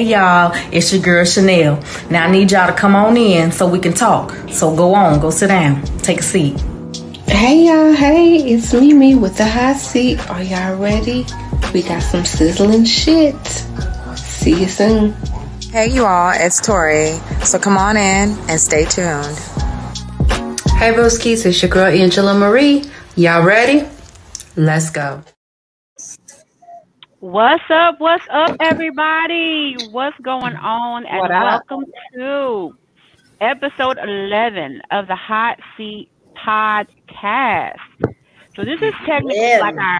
Hey y'all, it's your girl Chanel. Now I need y'all to come on in so we can talk. So go on, go sit down, take a seat. Hey y'all, hey, it's Mimi with the Haute Seat. Are y'all ready? We got some sizzling shit. See you soon. Hey you all, it's Tori. So come on in and stay tuned. Hey Broskies, it's your girl Angela Marie. Y'all ready? Let's go. What's up? What's up, everybody? What's going on? And What up? welcome to episode 11 of the Haute Seat Podcast. So this is technically like our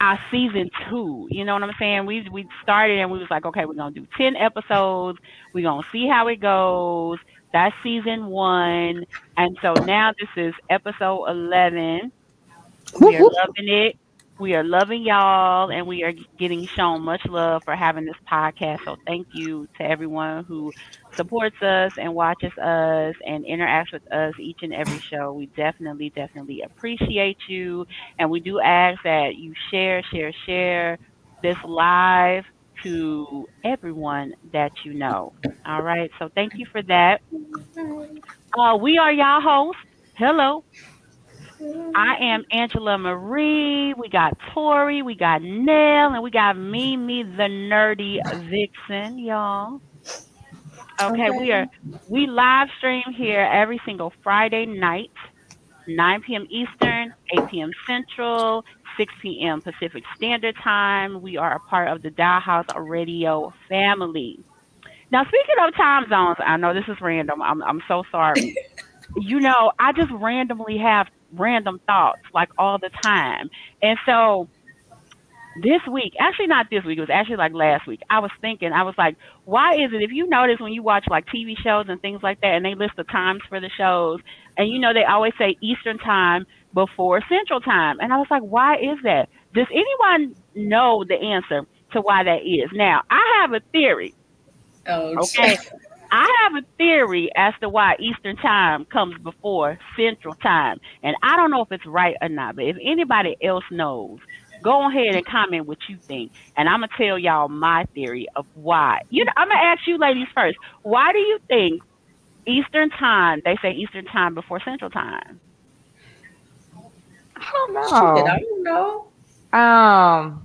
our season two. You know what I'm saying? We we started and we was like, okay, we're gonna do 10 episodes. We're gonna see how it goes. That's season one. And so now this is episode 11. We are loving it. We are loving y'all, and we are getting shown much love for having this podcast. So thank you to everyone who supports us and watches us and interacts with us each and every show. We definitely, definitely appreciate you, and we do ask that you share, share, share this live to everyone that you know. All right. So thank you for that. Uh, we are y'all hosts. Hello. I am Angela Marie. We got Tori, we got Nell, and we got Mimi the nerdy vixen, y'all. Okay, we are we live stream here every single Friday night, 9 p.m. Eastern, 8 p.m. Central, 6 p.m. Pacific Standard Time. We are a part of the Dial House Radio family. Now, speaking of time zones, I know this is random. I'm I'm so sorry. you know, I just randomly have random thoughts like all the time. And so this week, actually not this week, it was actually like last week. I was thinking, I was like, why is it if you notice when you watch like TV shows and things like that and they list the times for the shows and you know they always say Eastern time before Central time. And I was like, why is that? Does anyone know the answer to why that is? Now, I have a theory. Oh, Okay. I have a theory as to why Eastern time comes before Central time. And I don't know if it's right or not, but if anybody else knows, go ahead and comment what you think. And I'm going to tell y'all my theory of why. You know, I'm going to ask you ladies first. Why do you think Eastern time, they say Eastern time before Central time? I don't Shit, know. I don't know. Um,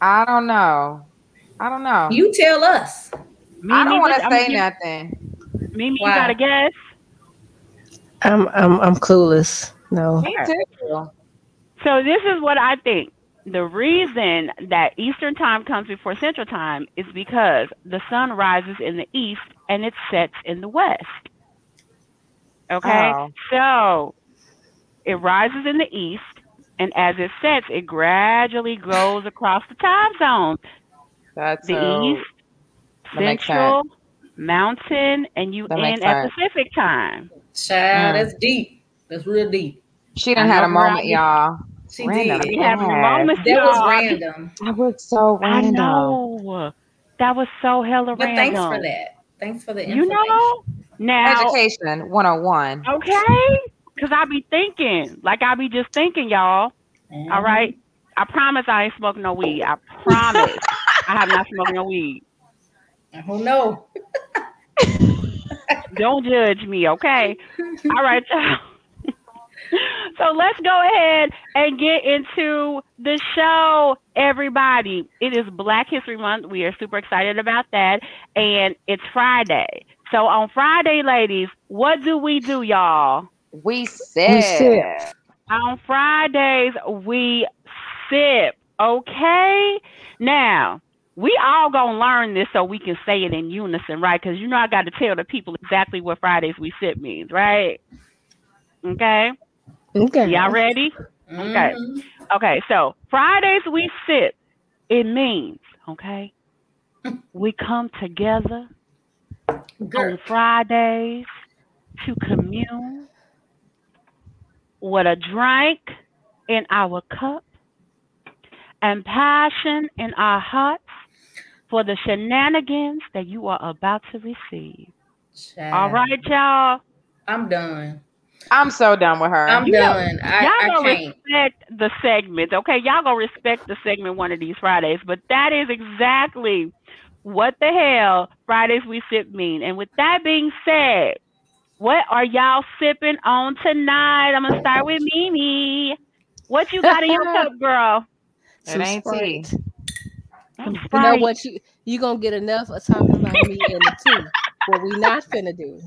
I don't know. I don't know. You tell us. I don't want to say gonna nothing. give- Mimi, you got a guess? I'm I'm I'm clueless. No. Me too. So this is what I think. The reason that Eastern time comes before Central time is because the sun rises in the east and it sets in the west. Okay? Oh. So it rises in the east and as it sets, it gradually goes across the time zones. That's The so, east, that makes central, mountain, and you That makes end at. Pacific time. Child, Mm. that's deep. That's real deep. She done I had a moment, right? y'all. She Random. did. We having a moment, That was y'all. random. That was so random. I random. know. That was so hella But random. thanks for that. Thanks for the You know? Now, Education 101. okay? Because I be thinking, like I be just thinking, y'all. Mhm. All right? I promise I ain't smoking no weed. I promise I have not smoked no weed. Who know? Don't judge me, okay? All right, y'all. so let's go ahead and get into the show, everybody. It is Black History Month. We are super excited about that. And it's Friday. So on Friday, ladies, what do we do, y'all? We said. sip. On Fridays, we sip, okay? Now, we all gonna learn this so we can say it in unison, right? Because you know I got to tell the people exactly what Fridays we sit means, right? Okay, Okay. y'all ready? Okay. Mhm. Okay, so Fridays we sit. it means, okay, we come together Girl. on Fridays to commune with a drink in our cup and passion in our hearts for the shenanigans that you are about to receive. Child. All right, y'all. I'm done. I'm so done with her. I'm You know, done. I, y'all I gonna can't. respect the segment, okay? Y'all gonna respect the segment one of these Fridays, but that is exactly what the hell Fridays we sip mean. And with that being said, what are y'all sipping on tonight? I'm gonna start with Mimi. What you got in your cup, girl? It Some ain't tea. Sprite. Some You know what? You you gonna get enough of talking about me and the tea. What we not finna do?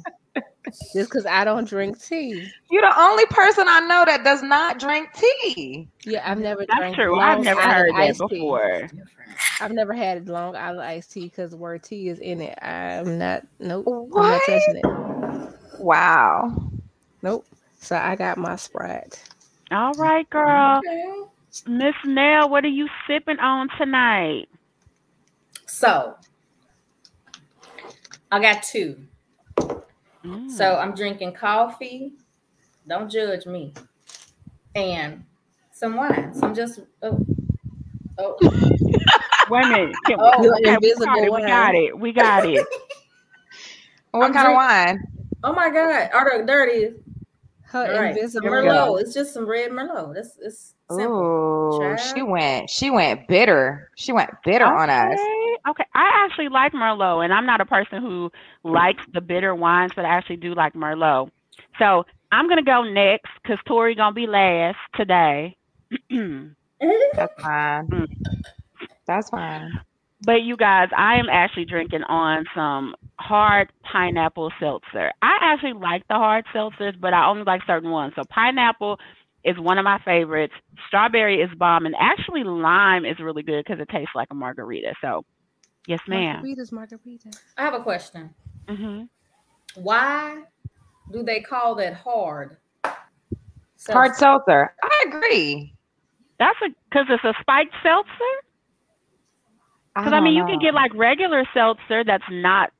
Just because I don't drink tea. You're the only person I know that does not drink tea. Yeah, I've never That's drank true. I've never heard that iced tea. before. I've never had Long Island iced tea because the word tea is in it. I'm not. Nope. I'm not touching it. Wow. Nope. So I got my Sprite. All right, girl. Okay. Miss Nell, what are you sipping on tonight? So I got two. Mm. So I'm drinking coffee. Don't judge me. And some wine. Some just oh, oh. Wait a minute. Can- Oh, Your okay, we invisible got it. We got it. We got it. What I'm kind of wine? oh my god. Oh, there- there it is. Her All right. invisible. Merlot. It's just some red Merlot. That's it's simple. Ooh, she went. She went bitter. She went bitter on us. Okay, Okay. I actually like Merlot, and I'm not a person who likes the bitter wines, but I actually do like Merlot. So I'm gonna go next because Tori gonna be last today. That's fine. Mm. That's fine. But you guys, I am actually drinking on some hard pineapple seltzer. I actually like the hard seltzers, but I only like certain ones. So pineapple is one of my favorites. Strawberry is bomb, and actually lime is really good because it tastes like a margarita. So, yes, ma'am. Margaritas, margaritas. I have a question. hmm Why do they call that hard? Hard seltzer. I agree. That's a because it's a spiked seltzer. Because I, don't mean, you can get like regular seltzer that's not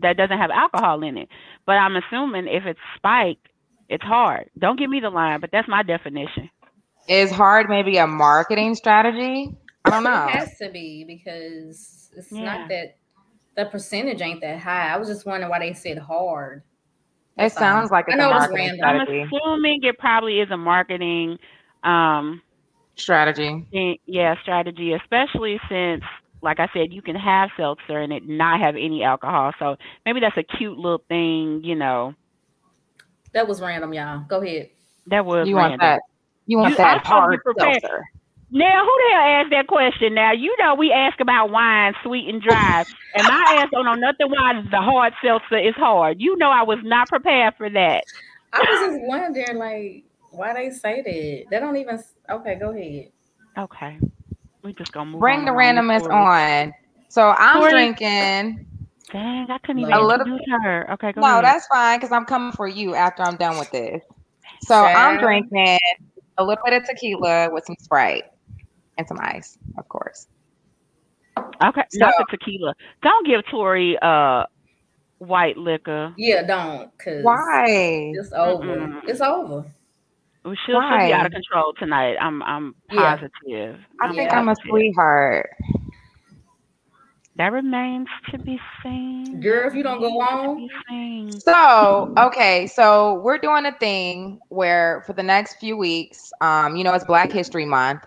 that doesn't have alcohol in it. But I'm assuming if it's spiked, it's hard. Don't give me the line, but that's my definition. Is hard maybe a marketing strategy? I don't know. It has to be because it's Yeah. not that the percentage ain't that high. I was just wondering why they said hard. It That's all. sounds like I it's a know it's marketing random. I'm assuming it probably is a marketing, um, Strategy. yeah, strategy, especially since, like I said, you can have seltzer and it not have any alcohol. So maybe that's a cute little thing, you know. That was random, y'all. Go ahead. That was You random. want that? You want You- that I'm supposed to be hard seltzer? Now, who the hell asked that question? Now, you know we ask about wine, sweet and dry, and my ass don't oh, know nothing why the hard seltzer is hard. You know I was not prepared for that. I was just wondering, like, why they say that. They don't even. Okay, go ahead. Okay, we just gonna move. Bring on the randomness on. So I'm Tori- drinking. Dang, I couldn't even A little- introduce her. Okay, go No, ahead. that's fine because I'm coming for you after I'm done with this. So I'm drinking a little bit of tequila with some Sprite and some ice, of course. okay. Not the tequila. Don't give Tori uh white liquor. Yeah, don't. Cause Why? It's over. Mm-mm. It's over. She'll, she'll be out of control tonight. I'm I'm Yeah. positive. I I'm think I'm a positive. sweetheart. That remains to be seen. Girl, if you don't go Remains on. So, okay, so we're doing a thing where for the next few weeks, um, you know, it's Black History Month.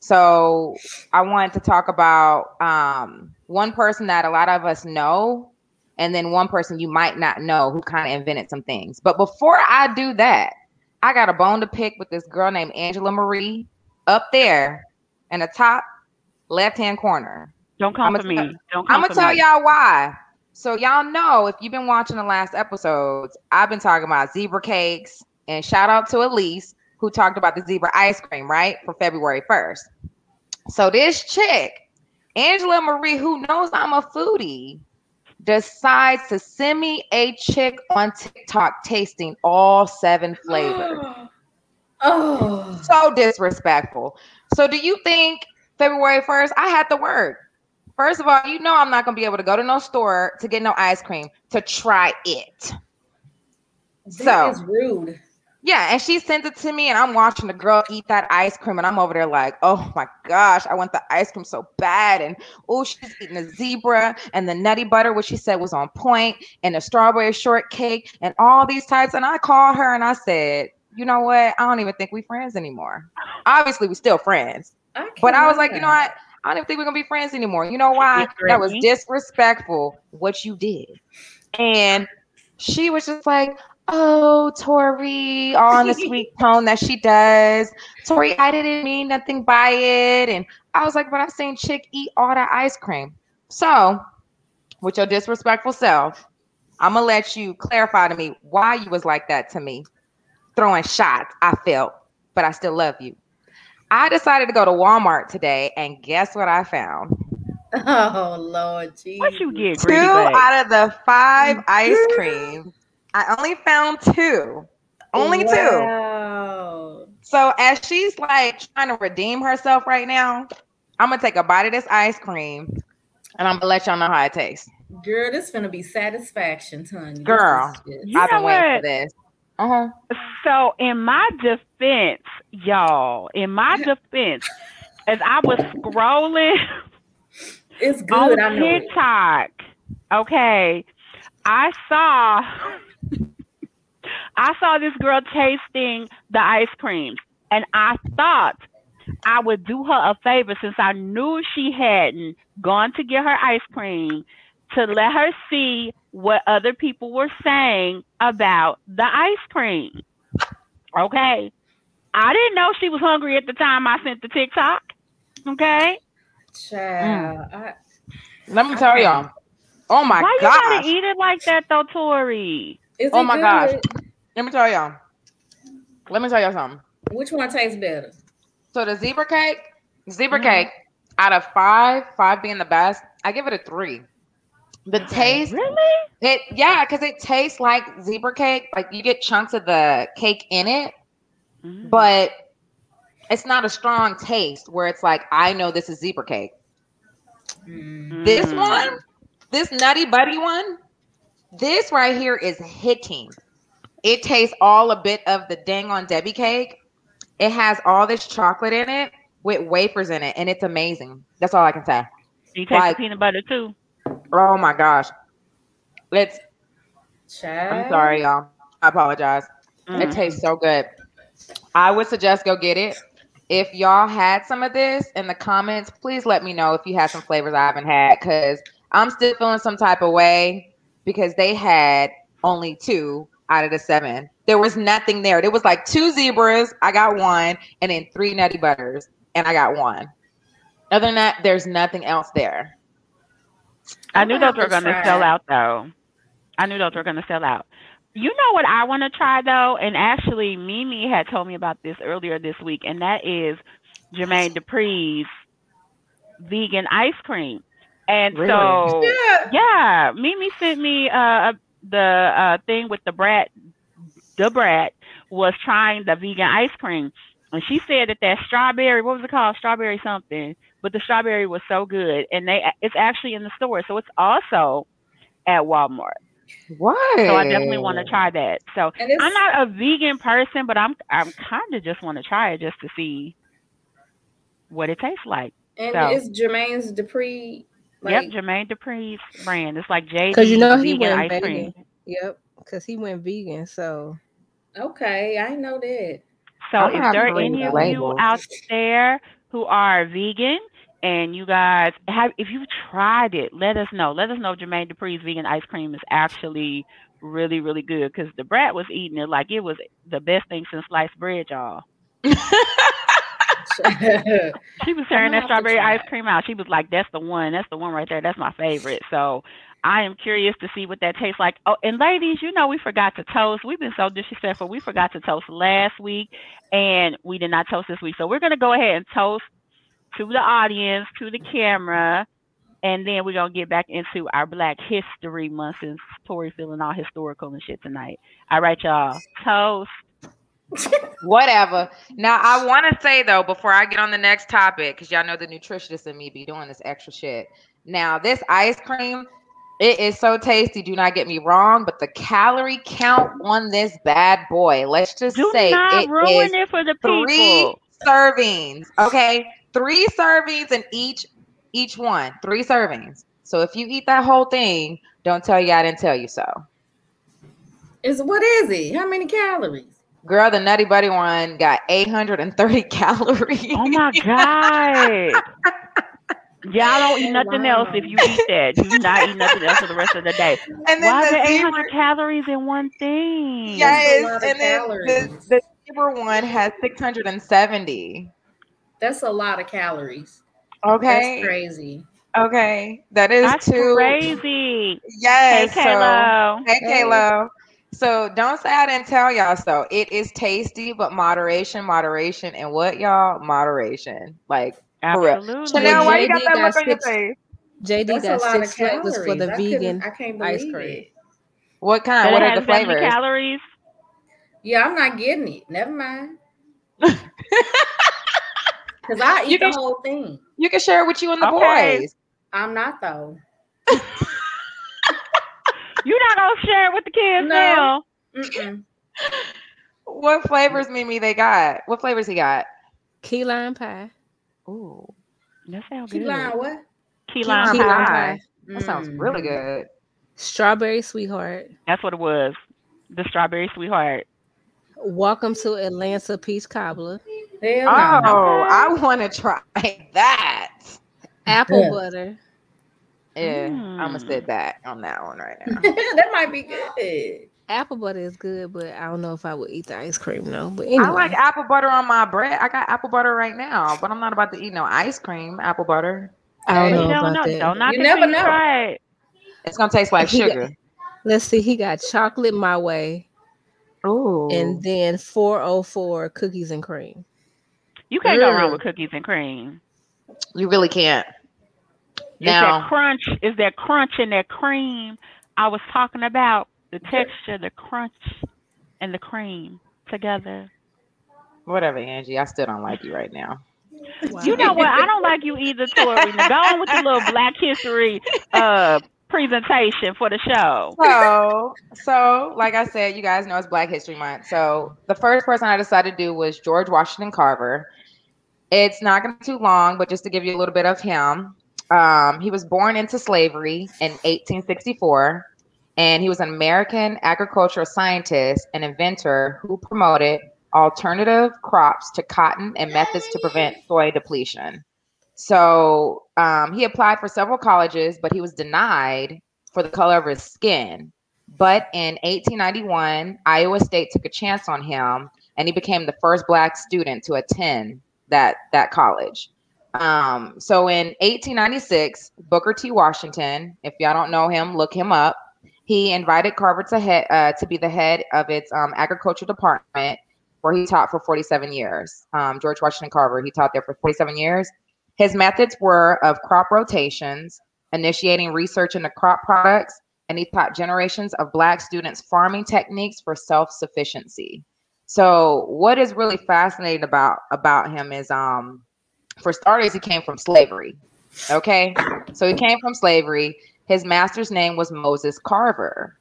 So I wanted to talk about um one person that a lot of us know, and then one person you might not know who kind of invented some things. But before I do that, I got a bone to pick with this girl named Angela Marie up there in the top left-hand corner. Don't come for me. Don't come I'm gonna tell me. y'all why. So y'all know if you've been watching the last episodes, I've been talking about zebra cakes, and shout out to Elise who talked about the zebra ice cream, right, for February 1st. So this chick, Angela Marie, who knows I'm a foodie, decides to send me a chick on TikTok tasting all seven flavors. Oh, so disrespectful. So do you think February 1st I had to work? First of all, you know I'm not gonna be able to go to no store to get no ice cream to try it. That So is rude. Yeah, and she sent it to me, and I'm watching the girl eat that ice cream, and I'm over there like, oh my gosh, I want the ice cream so bad. And oh, she's eating a zebra and the nutty butter, which she said was on point, and the strawberry shortcake, and all these types. And I called her and I said, you know what? I don't even think we're friends anymore. Obviously, we're still friends, I but I was like, you know what? I don't even think we're gonna be friends anymore. You know why? That was disrespectful what you did. And she was just like, Oh, Tori, all in the sweet tone that she does. Tori, I didn't mean nothing by it. And I was like, but I seen chick eat all that ice cream. So, with your disrespectful self, I'm gonna let you clarify to me why you was like that to me. Throwing shots, I felt, but I still love you. I decided to go to Walmart today, and guess what I found? Oh Lord, Jesus. What you get, Two out of the five mm. ice creams. I only found two. Only two. So as she's like trying to redeem herself right now, I'm gonna take a bite of this ice cream and I'm gonna let y'all know how it tastes. Girl, this gonna be satisfaction, honey. Girl. You I've been know waiting for this. Uh-huh. So, in my defense, y'all, in my defense, as I was scrolling It's good. on I know. it. TikTok, okay, I saw I saw this girl tasting the ice creams, and I thought I would do her a favor since I knew she hadn't gone to get her ice cream to let her see what other people were saying about the ice cream. Okay. I didn't know she was hungry at the time I sent the TikTok. Okay. Child. I, Let me tell y'all. Oh my god. Why you gosh. gotta eat it like that though, Tori? is Oh it my gosh. Let me tell y'all. Let me tell y'all something. Which one tastes better? So the zebra cake, zebra Mhm. cake, out of five, five being the best, I give it a three. The taste, Really? it yeah, because it tastes like zebra cake. Like you get chunks of the cake in it, Mhm. but it's not a strong taste where it's like I know this is zebra cake. Mm. This one, this nutty buddy one, this right here is hitting. It tastes all a bit of the dang on Debbie cake. It has all this chocolate in it with wafers in it, and it's amazing. That's all I can say. You taste like- the peanut butter too. Oh my gosh. It's Child. I'm sorry, y'all. I apologize. It Mm. tastes so good. I would suggest go get it. If y'all had some of this in the comments, please let me know if you had some flavors I haven't had because I'm still feeling some type of way because they had only two out of the seven. There was nothing there. There was like two zebras, I got one, and then three nutty butters, and I got one. Other than that, there's nothing else there. I I'm knew those were gonna sell out though. I knew those were gonna sell out. You know what I want to try though, and actually Mimi had told me about this earlier this week, and that is Jermaine Dupri's vegan ice cream. And Really? so Yeah. yeah, Mimi sent me uh the uh thing with Da Brat. Da Brat was trying the vegan ice cream, and she said that that strawberry, what was it called, strawberry something, but the strawberry was so good, and they it's actually in the store, so it's also at Walmart. What? So I definitely want to try that. So I'm not a vegan person, but I'm I'm kind of just want to try it just to see what it tastes like. and so. it's Jermaine's Dupri. Like, yep, Jermaine Dupri's brand. It's like JD Because you know he vegan went ice vegan. cream. Yep. Because he went vegan. So Okay, I know that. So I'm if there are any of the you out there who are vegan and you guys have if you've tried it, let us know. Let us know if Jermaine Dupri's vegan ice cream is actually really, really good. Because Da Brat was eating it like it was the best thing since sliced bread, y'all. She was tearing that strawberry ice cream out. She was like, "That's the one. That's the one right there. That's my favorite." So I am curious to see what that tastes like. Oh, and ladies, you know we forgot to toast. We've been so disrespectful. We forgot to toast last week, and we did not toast this week. So we're gonna go ahead and toast to the audience, to the camera, and then we're gonna get back into our Black History Month since Tori feeling all historical and shit tonight. All right, y'all. Toast. Whatever. Now I want to say though, before I get on the next topic, because y'all know the nutritionist and me be doing this extra shit. Now, this ice cream, it is so tasty. Do not get me wrong, but the calorie count on this bad boy, let's just Do say not it ruin is it for the three servings. Okay, three servings in each each one. Three servings. So if you eat that whole thing, don't tell you I didn't tell you so. Is what is it? How many calories? Girl, the Nutty Buddy one got 830 calories. Oh my god. Y'all don't eat nothing wow. else if you eat that. You do not eat nothing else for the rest of the day. And Why is then there the 800 zebra, calories in one thing? yes, lot of and then the, calories. the zebra one has 670. That's a lot of calories. Okay, That's crazy. okay, that is That's too. crazy. Yes, hey, so Kayla. hey, Hey. Kayla. So don't say I didn't tell y'all so. It is tasty, but moderation, moderation, and what y'all moderation. Like. Absolutely. Chanel, why you got JD that got look on your six- face? JD That's a got lot six flavors for the I couldn't- vegan I can't ice cream. it. What kind? But What are the flavors? calories. Yeah, I'm not getting it. Never mind. Because I eat You the can- whole thing. You can share it with you and the Okay. boys. I'm not though. You're not gonna share it with the kids No. now. Mm-mm. What flavors, Mimi? They got what flavors he got? Key lime pie. Ooh, That sounds Key good. lime what? Key Key lime lime Key lime pie. pie. that sounds Mm. really good. Strawberry sweetheart. That's what it was. The strawberry sweetheart. Welcome to Atlanta peach cobbler. Hell Oh, no. I want to try that. Apple Yeah. butter. Yeah, I'm gonna Mm. sit back on that one right now. that might be good. Apple butter is good, but I don't know if I would eat the ice cream though. But anyway, I like apple butter on my bread. I got apple butter right now, but I'm not about to eat no ice cream. Apple butter. I don't Hey. know don't about know. that. Don't knock You never know. try it. It's gonna taste like He got- sugar. Let's see. He got chocolate my way, Ooh. and then 404 cookies and cream. You can't go wrong Mm. with cookies and cream. you really can't. It's Now, that crunch. Is that crunch and that cream I was talking about? The texture, the crunch, and the cream together. whatever, Angie. I still don't like you right now. Wow. You know what? I don't like you either, Tori. Now go on with the little Black History uh presentation for the show. So, so like I said, you guys know it's Black History Month. So the first person I decided to do was George Washington Carver. It's not going to be too long, but just to give you a little bit of him, um, he was born into slavery in 1864, and he was an American agricultural scientist and inventor who promoted alternative crops to cotton and methods to prevent soil depletion. So um, he applied for several colleges, but he was denied for the color of his skin. But in 1891, Iowa State took a chance on him, and he became the first black student to attend that that college. Um, so in 1896, Booker T. Washington, if y'all don't know him, look him up. He invited Carver to head uh, to be the head of its um, agriculture department, where he taught for 47 years. Um, George Washington Carver, he taught there for 47 years. His methods were of crop rotations, initiating research into crop products, and he taught generations of Black students farming techniques for self sufficiency. So, what is really fascinating about about him is, um, for starters, he came from slavery. Okay, so he came from slavery. His master's name was Moses Carver,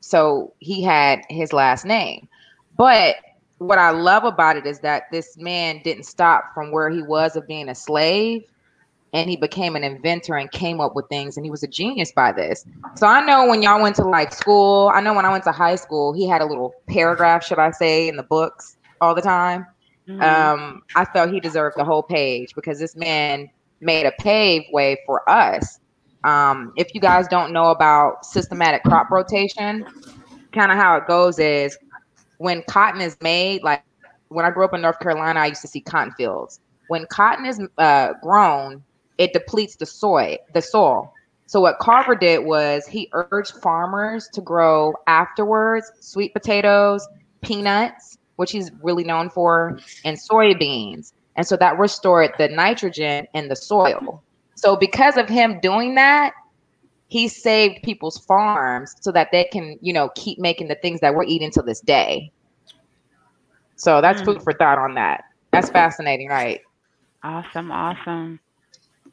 so he had his last name. But what I love about it is that this man didn't stop from where he was of being a slave and he became an inventor and came up with things and he was a genius by this. So I know when y'all went to like school, I know when I went to high school, he had a little paragraph, should I say, in the books all the time. Mhm. Um, I felt he deserved the whole page because this man made a pave way for us. Um, if you guys don't know about systematic crop rotation, kind of how it goes is when cotton is made, like when I grew up in North Carolina, I used to see cotton fields. When cotton is uh, grown, it depletes the soil, the soil. So what Carver did was he urged farmers to grow afterwards sweet potatoes, peanuts, which he's really known for, and soybeans. And so that restored the nitrogen in the soil. So because of him doing that, he saved people's farms so that they can, you know, keep making the things that we're eating to this day. So that's Mm. food for thought on that. That's fascinating, right? Awesome, awesome.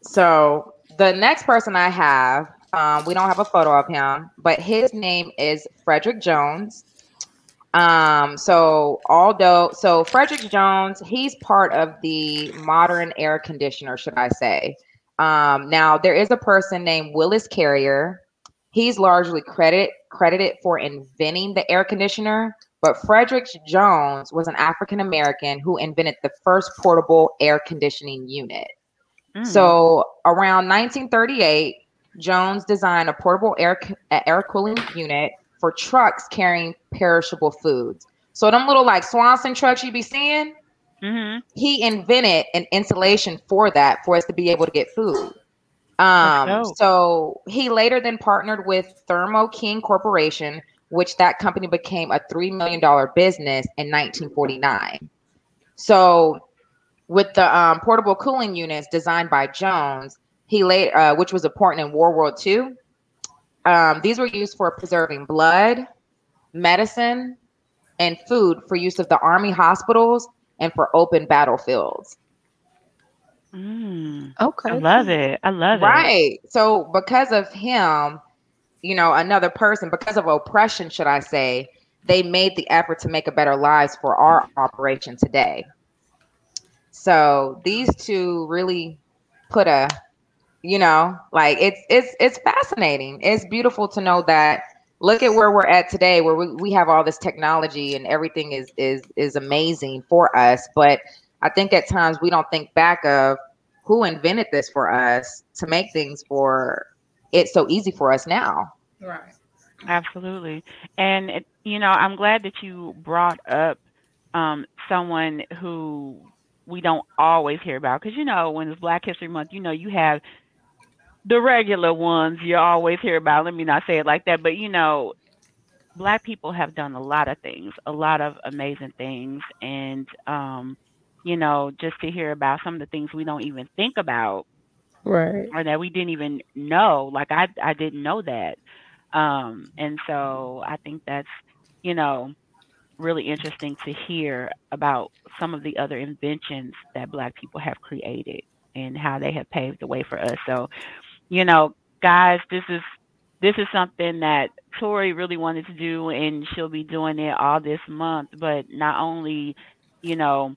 So the next person I have, um, we don't have a photo of him, but his name is Frederick Jones. Um, so although so Frederick Jones, he's part of the modern air conditioner, should I say. Um, now there is a person named Willis Carrier. He's largely credit credited for inventing the air conditioner, but Frederick Jones was an African American who invented the first portable air conditioning unit. Mm. So around 1938, Jones designed a portable air air cooling unit for trucks carrying perishable foods. So them little like Swanson trucks you'd be seeing, hmm he invented an insulation for that for us to be able to get food. Um, so he later then partnered with Thermo King Corporation, which that company became a three million dollar business in 1949. So with the um, portable cooling units designed by Jones, he later, uh, which was important in World War II. Um, these were used for preserving blood, medicine, and food for use of the army hospitals and for open battlefields. Mm. Okay. I love it. I love it. Right. So because of him, you know, another person, because of oppression, should I say, they made the effort to make a better lives for our operation today. So these two really put a, you know, like it's it's it's fascinating. It's beautiful to know that look at where we're at today where we, we have all this technology and everything is is is amazing for us. But I think at times we don't think back of who invented this for us to make things for it so easy for us now. Right. Absolutely. And, it, you know, I'm glad that you brought up um, someone who we don't always hear about. Because, you know, when it's Black History Month, you know, you have the regular ones you always hear about. Let me not say it like that. But, you know, Black people have done a lot of things, a lot of amazing things. And, um, you know, just to hear about some of the things we don't even think about Right. or that we didn't even know. Like I I didn't know that. Um and so I think that's, you know, really interesting to hear about some of the other inventions that black people have created and how they have paved the way for us. So, you know, guys, this is this is something that Tori really wanted to do and she'll be doing it all this month, but not only, you know,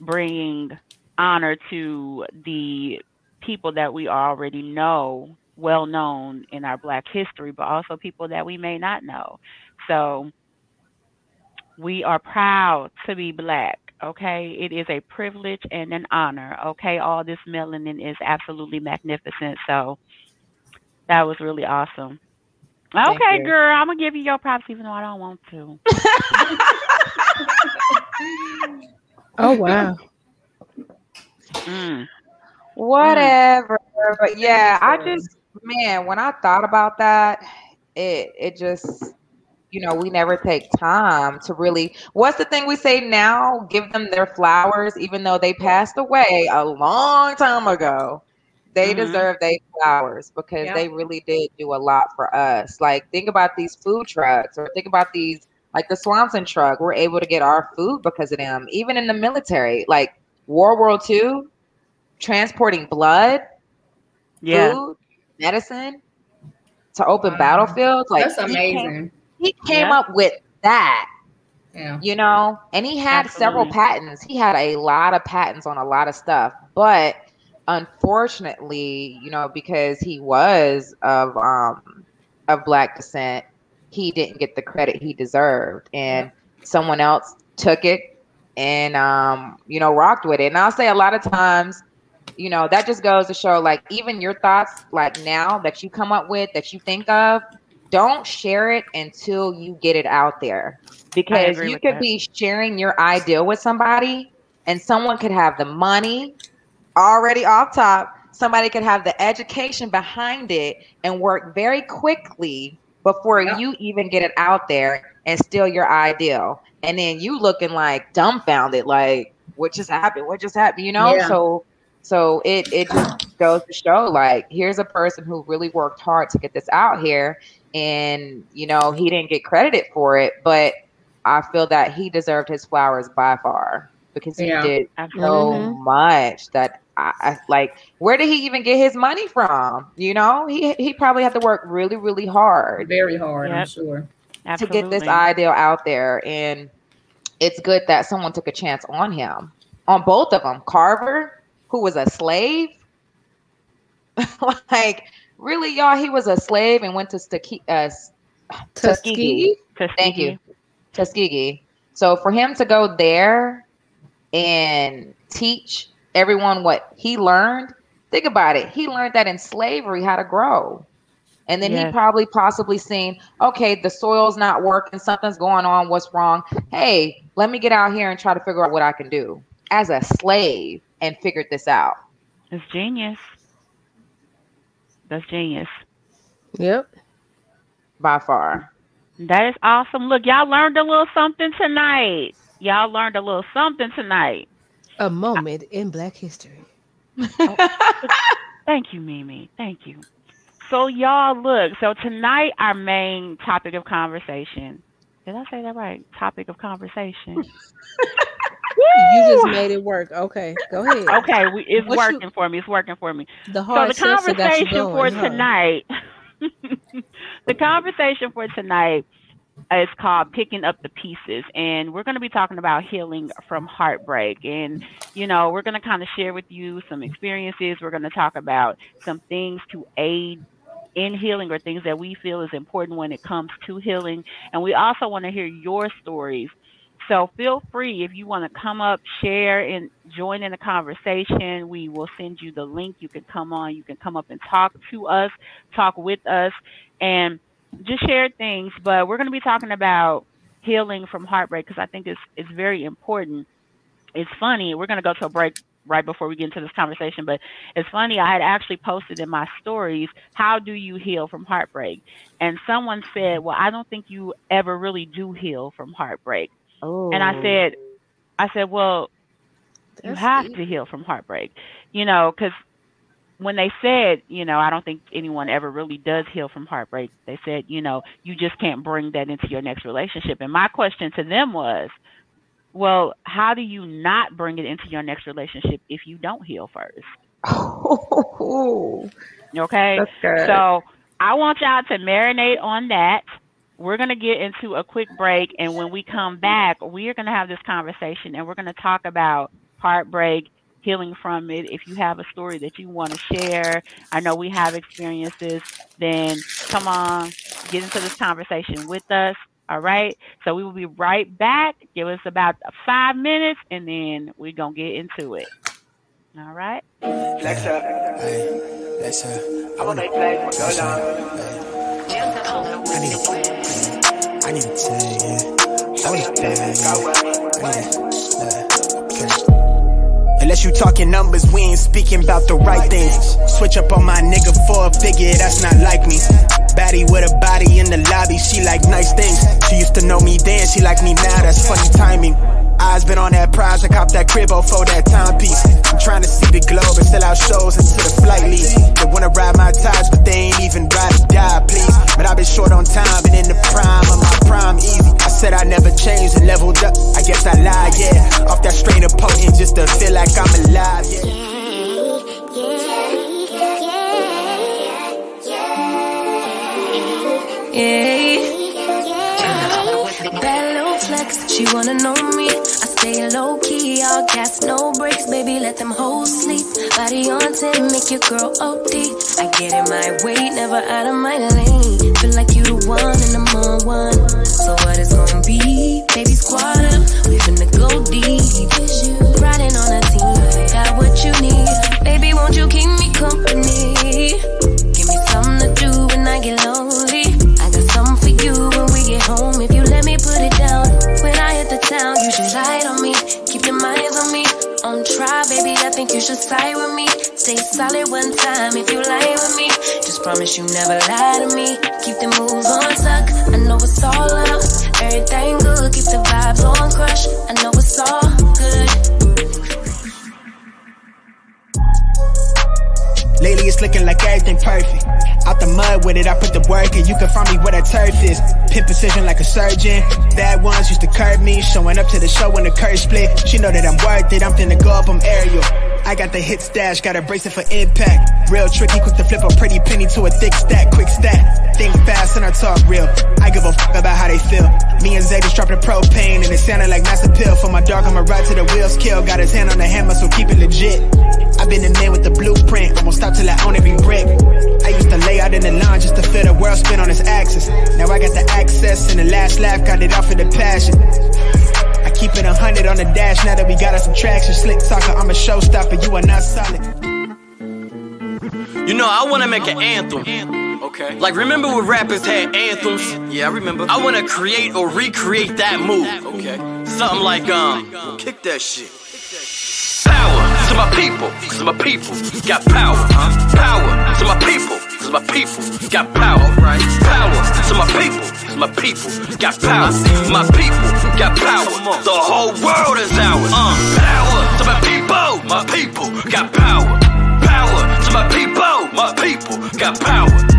bringing honor to the people that we already know, well known in our Black history, but also people that we may not know. So we are proud to be Black. Okay, it is a privilege and an honor. Okay, all this melanin is absolutely magnificent. So that was really awesome. Thank Okay, you. girl, I'm gonna give you your props even though I don't want to. Oh wow. Mm. Whatever. But yeah, I just man, when I thought about that, it it just you know, we never take time to really what's the thing we say now? Give them their flowers, even though they passed away a long time ago. They Mhm. deserve their flowers because Yeah. they really did do a lot for us. Like think about these food trucks or think about these like the Swanson truck. We're able to get our food because of them. Even in the military, like World War II, transporting blood, Yeah. food, medicine to open Wow. battlefields. Like That's amazing. He came, Yeah. up with that, Yeah. you know, and he had several patents. He had a lot of patents on a lot of stuff, but unfortunately, you know, because he was of um of black descent, he didn't get the credit he deserved, and someone else took it and um you know rocked with it. And I'll say a lot of times you know that just goes to show like even your thoughts like now that you come up with that you think of don't share it until you get it out there because you could that. be sharing your idea with somebody and someone could have the money already off top somebody could have the education behind it and work very quickly before Yeah. you even get it out there and steal your ideal and then you looking like dumbfounded like what just happened what just happened you know Yeah. so so it it just goes to show like here's a person who really worked hard to get this out here and you know he didn't get credited for it but i feel that he deserved his flowers by far because he Yeah. did so Absolutely. Mhm. much that I, I, like where did he even get his money from? You know, he he probably had to work really, really hard, very hard. Yep. I'm sure. Absolutely. to get this ideal out there. And it's good that someone took a chance on him, on both of them. Carver, who was a slave, like really, y'all, he was a slave and went to uh, Tuskegee. Thank you, Tuskegee. So for him to go there and teach everyone what he learned, think about it. He learned that in slavery how to grow. And then he probably possibly seen, okay, the soil's not working, something's going on, what's wrong? Hey, let me get out here and try to figure out what I can do as a slave and figured this out. It's genius. That's genius. Yep. by far. That is awesome. Look, y'all learned a little something tonight. Y'all learned a little something tonight. A moment in Black history. Thank you, Mimi. Thank you. So, y'all, look. So tonight, our main topic of conversation. Did I say that right? Topic of conversation. You just made it work. Okay, go ahead. Okay, we, it's What you- working for me. It's working for me. The So the you conversation for huh? tonight, the conversation for tonight is called "Picking Up the Pieces," and we're going to be talking about healing from heartbreak. And you know, we're going to kind of share with you some experiences. We're going to talk about some things to aid in healing or things that we feel is important when it comes to healing. And we also want to hear your stories. So feel free if you want to come up, share, and join in the conversation. We will send you the link. You can come on. You can come up and talk to us, talk with us, and just share things. But we're going to be talking about healing from heartbreak because I think it's it's very important. It's funny. We're going to go to a break right before we get into this conversation, but it's funny. I had actually posted in my stories, "How do you heal from heartbreak?" And someone said, "Well, I don't think you ever really do heal from heartbreak." And I oh. said, I said, well, you have deep. to heal from heartbreak, you know, because when they said, you know, I don't think anyone ever really does heal from heartbreak. They said, you know, you just can't bring that into your next relationship. And my question to them was, well, how do you not bring it into your next relationship if you don't heal first? Okay. That's good. So I want y'all to marinate on that. We're going to get into a quick break. And when we come back, we are going to have this conversation and we're going to talk about heartbreak, healing from it. If you have a story that you want to share, I know we have experiences, then come on, get into this conversation with us. All right. So we will be right back. Give us about five minutes and then we're going to get into it. All right. Flex up. Hey, flex up. I wanna play with your I need a, I need yeah. Need a bag, yeah. I need a, okay. Unless you talking numbers, we ain't speaking about the right things. Switch up on my nigga for a figure, that's not like me. Baddie with a body in the lobby, she like nice things. She used to know me then, she like me now, that's funny timing. Eyes been on that prize, I cop that cribbo for that timepiece. I'm trying to see the globe and sell out shows into the flight league. They wanna ride my ties, but they ain't even ride or die, please. But I've been short on time and in the prime of my prime easy. I said I never changed and leveled up. I guess I lied, yeah. Off that strain of potent just to feel like I'm alive, yeah. Bad flex, she wanna know me. I stay low key, all gas, no brakes, baby, let them hoes sleep. Body on 10, make your girl OD. I get in my way, never out of my lane. Feel like you the one and I'm on one. So what it's gonna be? Baby, squad up, we finna go deep. Riding on a team, got what you need. Side with me. Stay solid one time if you lie with me. Just promise you never lie to me. Keep the moves on tuck. I know it's all up. Everything good. Keep the vibes on crush. I know it's all good. Lately it's looking like everything perfect. Out the mud with it, I put the work in. You can find me where the turf is. Pin precision like a surgeon. Bad ones used to curb me. Showing up to the show when the curve split. She know that I'm worth it. I'm finna go up, I'm aerial. I got the hit stash, got a bracelet for impact. Real tricky, quick to flip a pretty penny to a thick stack, quick stack. Think fast and I talk real. I give a fuck about how they feel. Me and Zay just dropped the propane and it sounded like master pill. For my dog, I'ma ride to the wheels kill. Got his hand on the hammer, so keep it legit. I've been the man with the blueprint. I won't stop till I own every brick. I used to lay out in the line just to feel the world spin on its axis. Now I got the access and the last laugh, got it off of the passion. I keep it a hundred on the dash now that we got us some traction. Slick talker, I'm a showstopper, you are not solid. You know, I wanna make an anthem. Okay. Like, remember when rappers had anthems? Yeah, I remember. I wanna create or recreate that move. Okay. Something like, um, kick that shit. Power to my people, cause my people got power. Power to my people, cause my people got power. Power to my people, cause my people got power. My people got power. The whole world is ours. Uh, power to my people, my people got power. Power to my people, my people got power. Power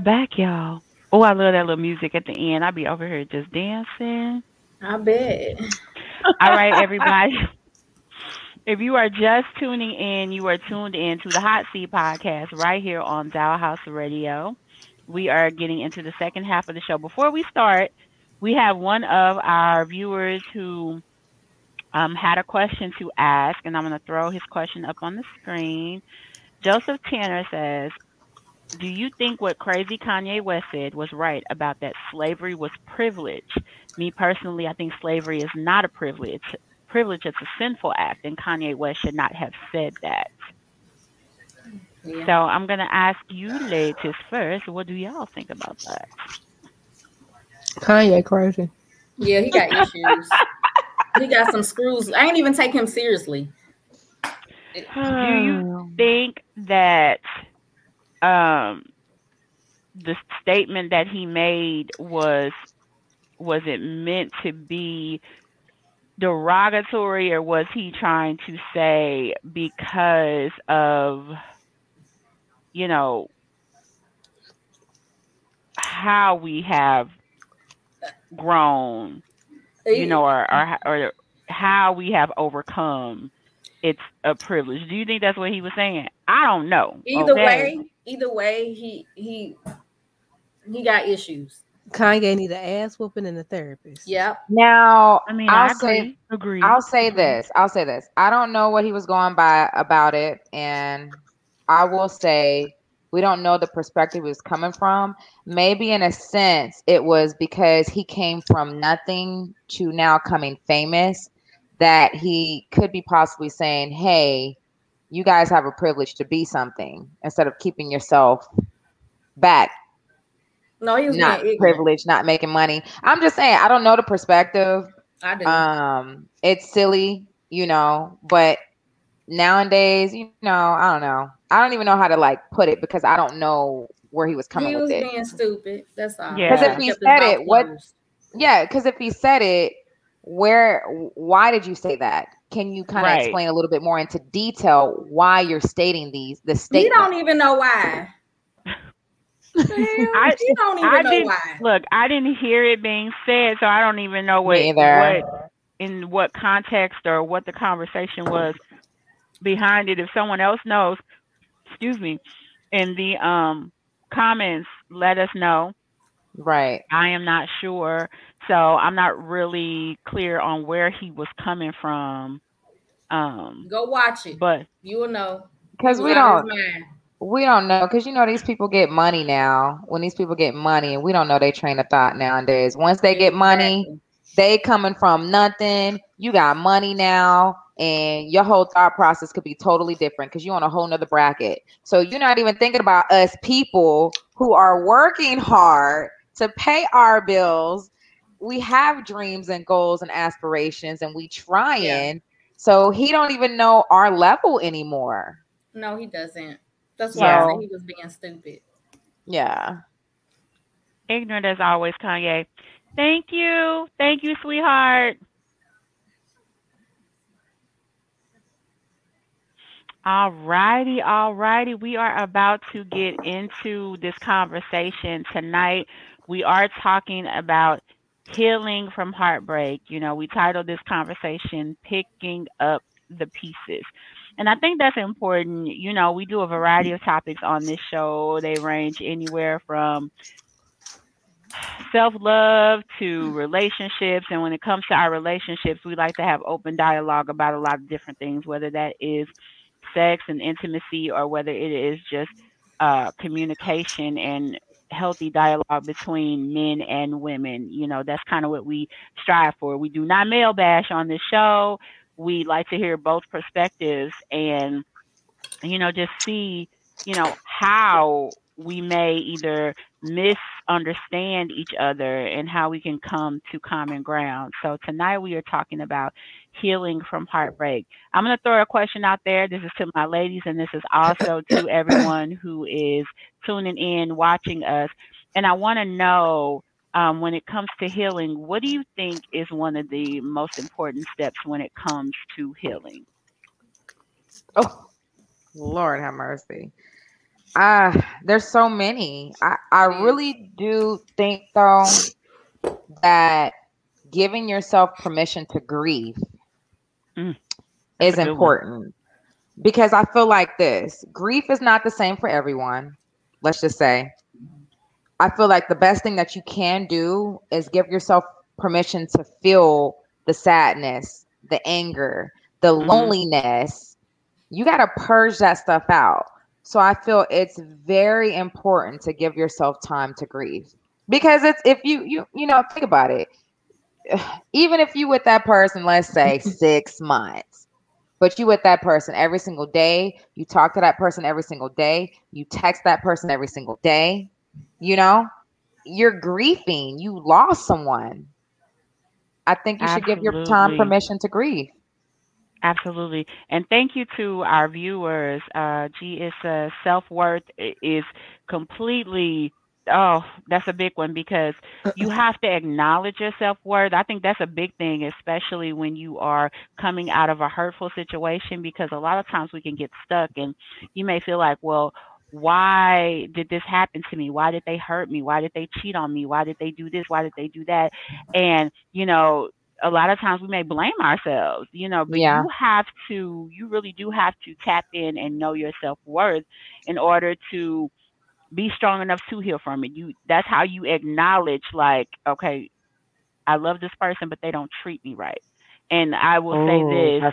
Back, y'all. Oh, I love that little music at the end. I'll be over here just dancing. I bet. All right, everybody. If you are just tuning in, you are tuned in to the Haute Seat podcast right here on Dow House Radio. We are getting into the second half of the show. Before we start, we have one of our viewers who um, had a question to ask, and I'm going to throw his question up on the screen. Joseph Tanner says, do you think what crazy Kanye West said was right about that slavery was privilege? Me personally, I think slavery is not a privilege. Privilege is a sinful act, and Kanye West should not have said that. So I'm gonna ask you ladies first. What do y'all think about that? Kanye crazy. Yeah, he got issues. he got some screws. I ain't even take him seriously. Do you think that um the statement that he made was was it meant to be derogatory or was he trying to say because of you know how we have grown you know or or, or how we have overcome it's a privilege. Do you think that's what he was saying i don't know Either okay? way, either way, he he he got issues. Kanye need an ass whooping and a therapist. Yep. Now, I mean, I'll I say, agree. Agree. I'll say this. I'll say this. I don't know what he was going by about it, and I will say we don't know the perspective he was coming from. Maybe in a sense, it was because he came from nothing to now coming famous that he could be possibly saying, "Hey, you guys have a privilege to be something," instead of keeping yourself back No, he was not being ignorant. privileged, not making money. I'm just saying, I don't know the perspective. I do. Um, it's silly, you know, but nowadays, you know, I don't know. I don't even know how to like put it because I don't know where he was coming he with was it. being stupid. That's all. Yeah. Because if he said it, what? Yeah, because if he said it, where? Why did you say that? Can you kind of Right. explain a little bit more into detail why you're stating these the state statement? don't even know why. The? I- he don't even I know didn't why. look. I didn't hear it being said, so I don't even know what what in what context or what the conversation was behind it. If someone else knows, excuse me, in the um comments, let us know. Right. I am not sure, so I'm not really clear on where he was coming from. Um, Go watch it. but You will know. Because we was out of don't. his. We don't know because you know these people get money now. When these people get money, and we don't know they train of thought nowadays. Once they get money, they coming from nothing. You got money now, and your whole thought process could be totally different because you're on a whole nother bracket. So you're not even thinking about us people who are working hard to pay our bills. We have dreams and goals and aspirations, and we trying. Yeah. So he don't even know our level anymore. No, he doesn't. That's why I So- said he was being stupid. Yeah. ignorant as always, Kanye. Thank you, thank you, sweetheart. All righty, all righty. We are about to get into this conversation tonight. We are talking about healing from heartbreak. You know, we titled this conversation Picking Up the Pieces. And I think that's important. You know, we do a variety of topics on this show. They range anywhere from self love to relationships. And when it comes to our relationships, we like to have open dialogue about a lot of different things, whether that is sex and intimacy or whether it is just uh, communication and healthy dialogue between men and women. You know, that's kind of what we strive for. We do not male bash on this show. We like to hear both perspectives and, you know, just see, you know, how we may either misunderstand each other and how we can come to common ground. So tonight we are talking about healing from heartbreak. I'm going to throw a question out there. This is to my ladies, and this is also to everyone who is tuning in, watching us. And I want to know um, when it comes to healing, what do you think is one of the most important steps when it comes to healing? Oh, Lord have mercy. Ah, there's so many. I, I really do think though that giving yourself permission to grieve Mm, is good one. important because I feel like this grief is not the same for everyone. Let's just say. I feel like the best thing that you can do is give yourself permission to feel the sadness, the anger, the Mhm. loneliness. You got to purge that stuff out. So I feel it's very important to give yourself time to grieve. Because it's if you you you know think about it. Even if you with that person let's say 6 months but you with that person every single day, you talk to that person every single day, you text that person every single day, you know, you're grieving, you lost someone. I think you should give your time permission to grieve. Absolutely. And thank you to our viewers. Uh, G is uh, self worth is completely oh, that's a big one because you have to acknowledge your self worth. I think that's a big thing, especially when you are coming out of a hurtful situation, because a lot of times we can get stuck and you may feel like, well, why did this happen to me? Why did they hurt me? Why did they cheat on me? Why did they do this? Why did they do that? And, you know, a lot of times we may blame ourselves, you know, but Yeah. you have to, you really do have to tap in and know your self worth in order to be strong enough to heal from it. You, that's how you acknowledge, like, okay, I love this person, but they don't treat me right. And I will say this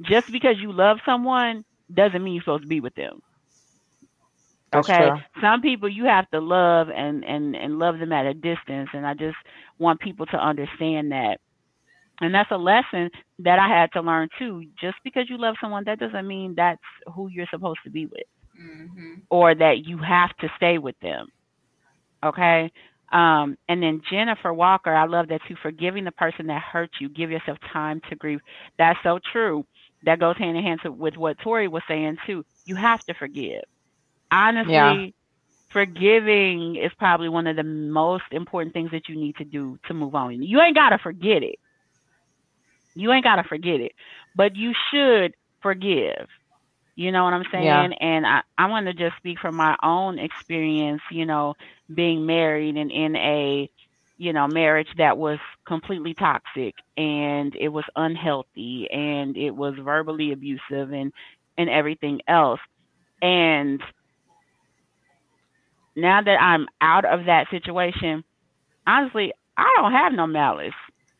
just because you love someone doesn't mean you're supposed to be with them. That's Okay. true. Some people you have to love and and and love them at a distance and I just want people to understand that. And that's a lesson that I had to learn too. Just because you love someone that doesn't mean that's who you're supposed to be with Mm-hmm. or that you have to stay with them. Okay. Um, and then Jennifer Walker, I love that too. Forgiving the person that hurt you, give yourself time to grieve. That's so true. That goes hand in hand to, with what Tori was saying too. You have to forgive. Honestly, Yeah. forgiving is probably one of the most important things that you need to do to move on. You ain't gotta forget it. You ain't gotta forget it, but you should forgive. You know what I'm saying? Yeah. And I, I want to just speak from my own experience, you know, being married and in a, you know, marriage that was completely toxic and it was unhealthy and it was verbally abusive and and everything else. And now that I'm out of that situation, honestly, I don't have no malice,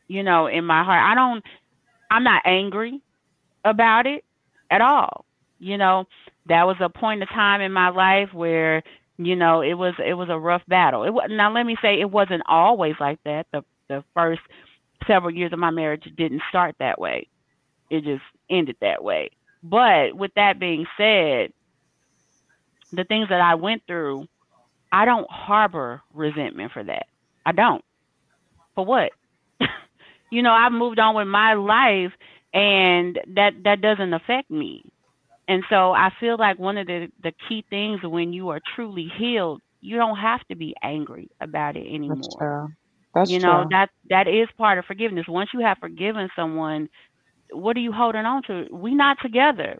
you know, in my heart. I don't I'm not angry about it at all. You know, that was a point of time in my life where, you know, it was it was a rough battle. It was now let me say it wasn't always like that. The the first several years of my marriage didn't start that way. It just ended that way. But with that being said, the things that I went through, I don't harbor resentment for that. I don't. For what? you know, I've moved on with my life and that that doesn't affect me. And so I feel like one of the the key things when you are truly healed, you don't have to be angry about it anymore. That's true. That's you true. know, that that is part of forgiveness. Once you have forgiven someone, what are you holding on to? We not together.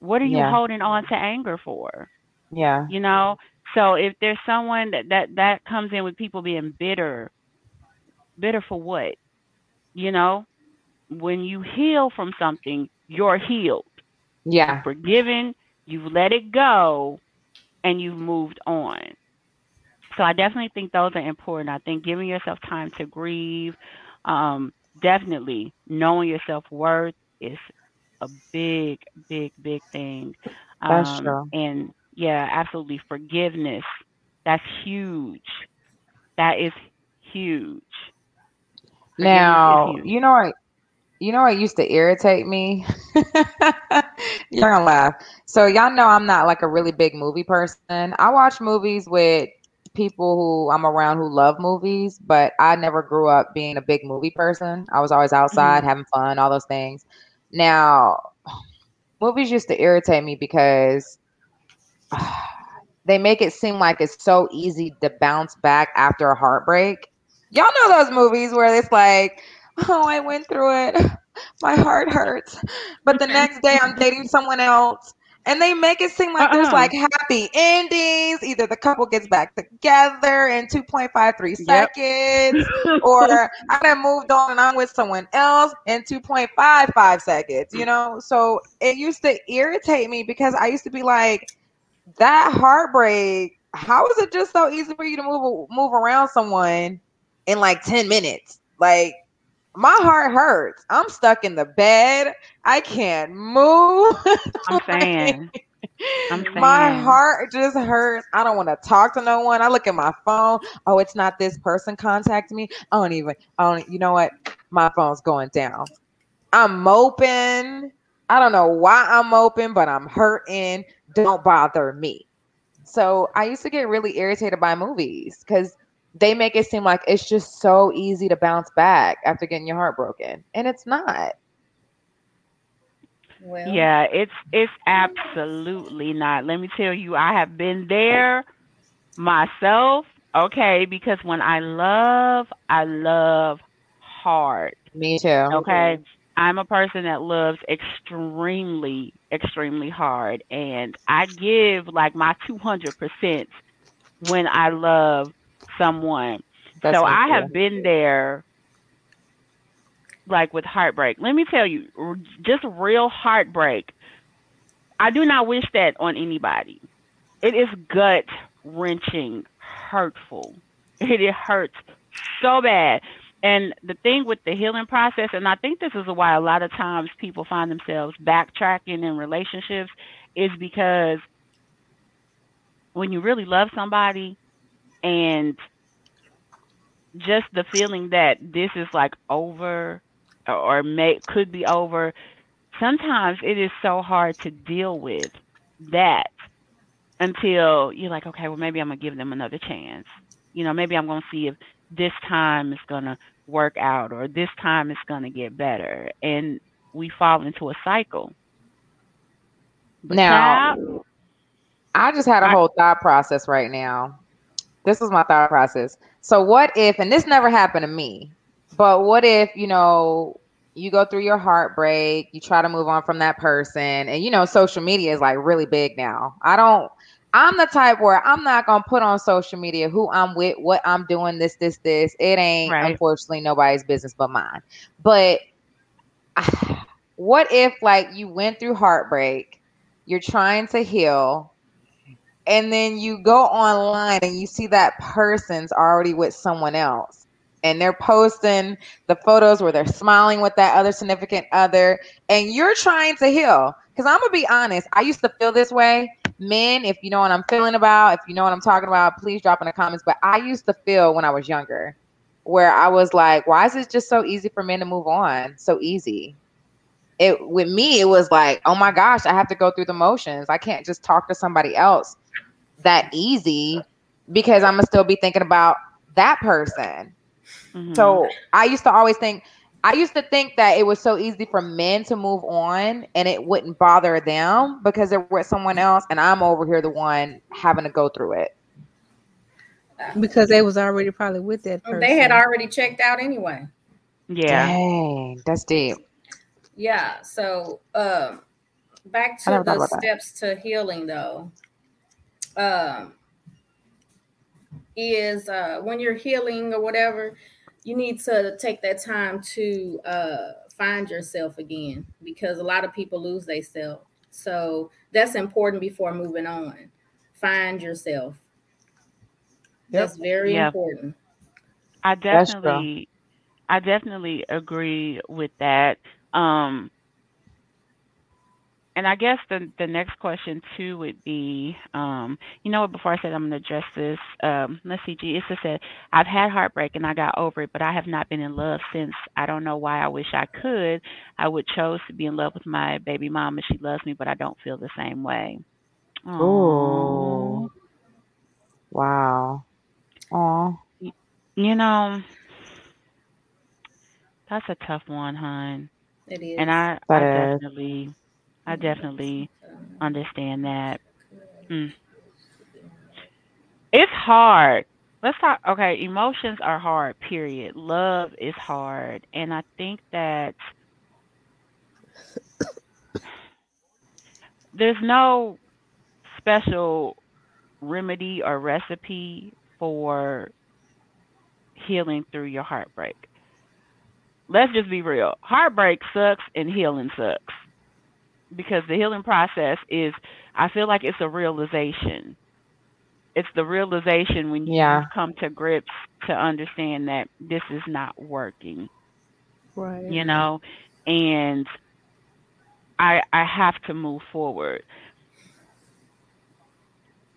What are you Yeah. holding on to anger for? yeah. you know so if there's someone that that that comes in with people being bitter bitter for what? You know when you heal from something you're healed. Yeah. forgiven you've let it go and you've moved on. So i definitely think those are important. I think giving yourself time to grieve um definitely knowing your self-worth is a big big big thing. That's um, true. and yeah absolutely forgiveness that's huge that is huge Forgiveness is Now, huge. you know what you know what used to irritate me? You're gonna laugh. So y'all know I'm not like a really big movie person. I watch movies with people who I'm around who love movies, but I never grew up being a big movie person. I was always mm-hmm. outside having fun, all those things. Now, movies used to irritate me because they make it seem like it's so easy to bounce back after a heartbreak. Y'all know those movies where it's like, oh, I went through it. My heart hurts. But the next day I'm dating someone else. And they make it seem like there's Uh-uh. like happy endings. Either the couple gets back together in 2.53 seconds, or I done moved on and I'm with someone else in 2.55 seconds, you know? So it used to irritate me because I used to be like, that heartbreak, how is it just so easy for you to move move around someone in like 10 minutes? Like my heart hurts. I'm stuck in the bed. I can't move. i'm saying i'm saying My heart just hurts. I don't want to talk to no one. I look at my phone. Oh, it's not this person contacting me. I don't even. I don't. You know what? My phone's going down. I'm moping. I don't know why I'm moping, but I'm hurting. Don't bother me. So I used to get really irritated by movies because they make it seem like it's just so easy to bounce back after getting your heart broken, and it's not. Well, Yeah, it's it's absolutely not. Let me tell you, I have been there Myself, okay, because when I love, I love hard. Me too. Okay. I'm a person that loves extremely, extremely hard. And I give like my 200% when I love someone. That's so I have been there like with heartbreak. Let me tell you, r- just real heartbreak. I do not wish that on anybody. It is gut wrenching, hurtful. It, it hurts so bad. And the thing with the healing process, and I think this is why a lot of times people find themselves backtracking in relationships, is because when you really love somebody and just the feeling that this is like over or, may could be over, sometimes it is so hard to deal with that until you're like, okay, well maybe I'm gonna give them another chance. You know, maybe I'm gonna see if this time is gonna work out or this time is gonna get better. And we fall into a cycle. But Now, child, I just had a whole thought process right now. This was my thought process. So what if, and this never happened to me, but what if, you know, you go through your heartbreak, you try to move on from that person, and you know, social media is like really big now. I don't I'm the type where I'm not gonna put on social media who I'm with, what I'm doing, this, this, this. It ain't Right. unfortunately nobody's business but mine. But what if like you went through heartbreak, you're trying to heal, and then you go online and you see that person's already with someone else and they're posting the photos where they're smiling with that other significant other and you're trying to heal because i'm gonna be honest i used to feel this way men if you know what i'm feeling about if you know what i'm talking about please drop in the comments. But i used to feel when i was younger where i was like why is it just so easy for men to move on? So easy. It with me it was like oh my gosh i have to go through the motions. I can't just talk to somebody else that easy because i'm gonna still be thinking about that person. Mhm. so i used to always think i used to think that it was so easy for men to move on and it wouldn't bother them because they're with someone else and i'm over here the one having to go through it because they was already probably with that person. They had already checked out anyway. yeah. dang that's deep Yeah. So um back to the about that. steps to healing though. Um is uh when you're healing or whatever, you need to take that time to uh find yourself again because a lot of people lose themselves. So that's important before moving on. Find yourself. That's very Yeah. important. I definitely I definitely agree with that. Um and I guess the the next question too would be, um, you know what, before I said I'm gonna address this, um, let's see, G Issa said, I've had heartbreak and I got over it, but I have not been in love since. I don't know why I wish I could. I would chose to be in love with my baby mama. She loves me, but I don't feel the same way. Aw. Ooh. wow oh You know, that's a tough one, hon. It is. And I, That I is. definitely, I definitely understand that. Mm. It's hard. Let's talk. Okay, emotions are hard. Period. Love is hard, and I think that there's no special remedy or recipe for healing through your heartbreak. Let's just be real. Heartbreak sucks and healing sucks. Because the healing process is I feel like it's a realization. It's the realization when you Yeah. come to grips to understand that this is not working right. you know and i i have to move forward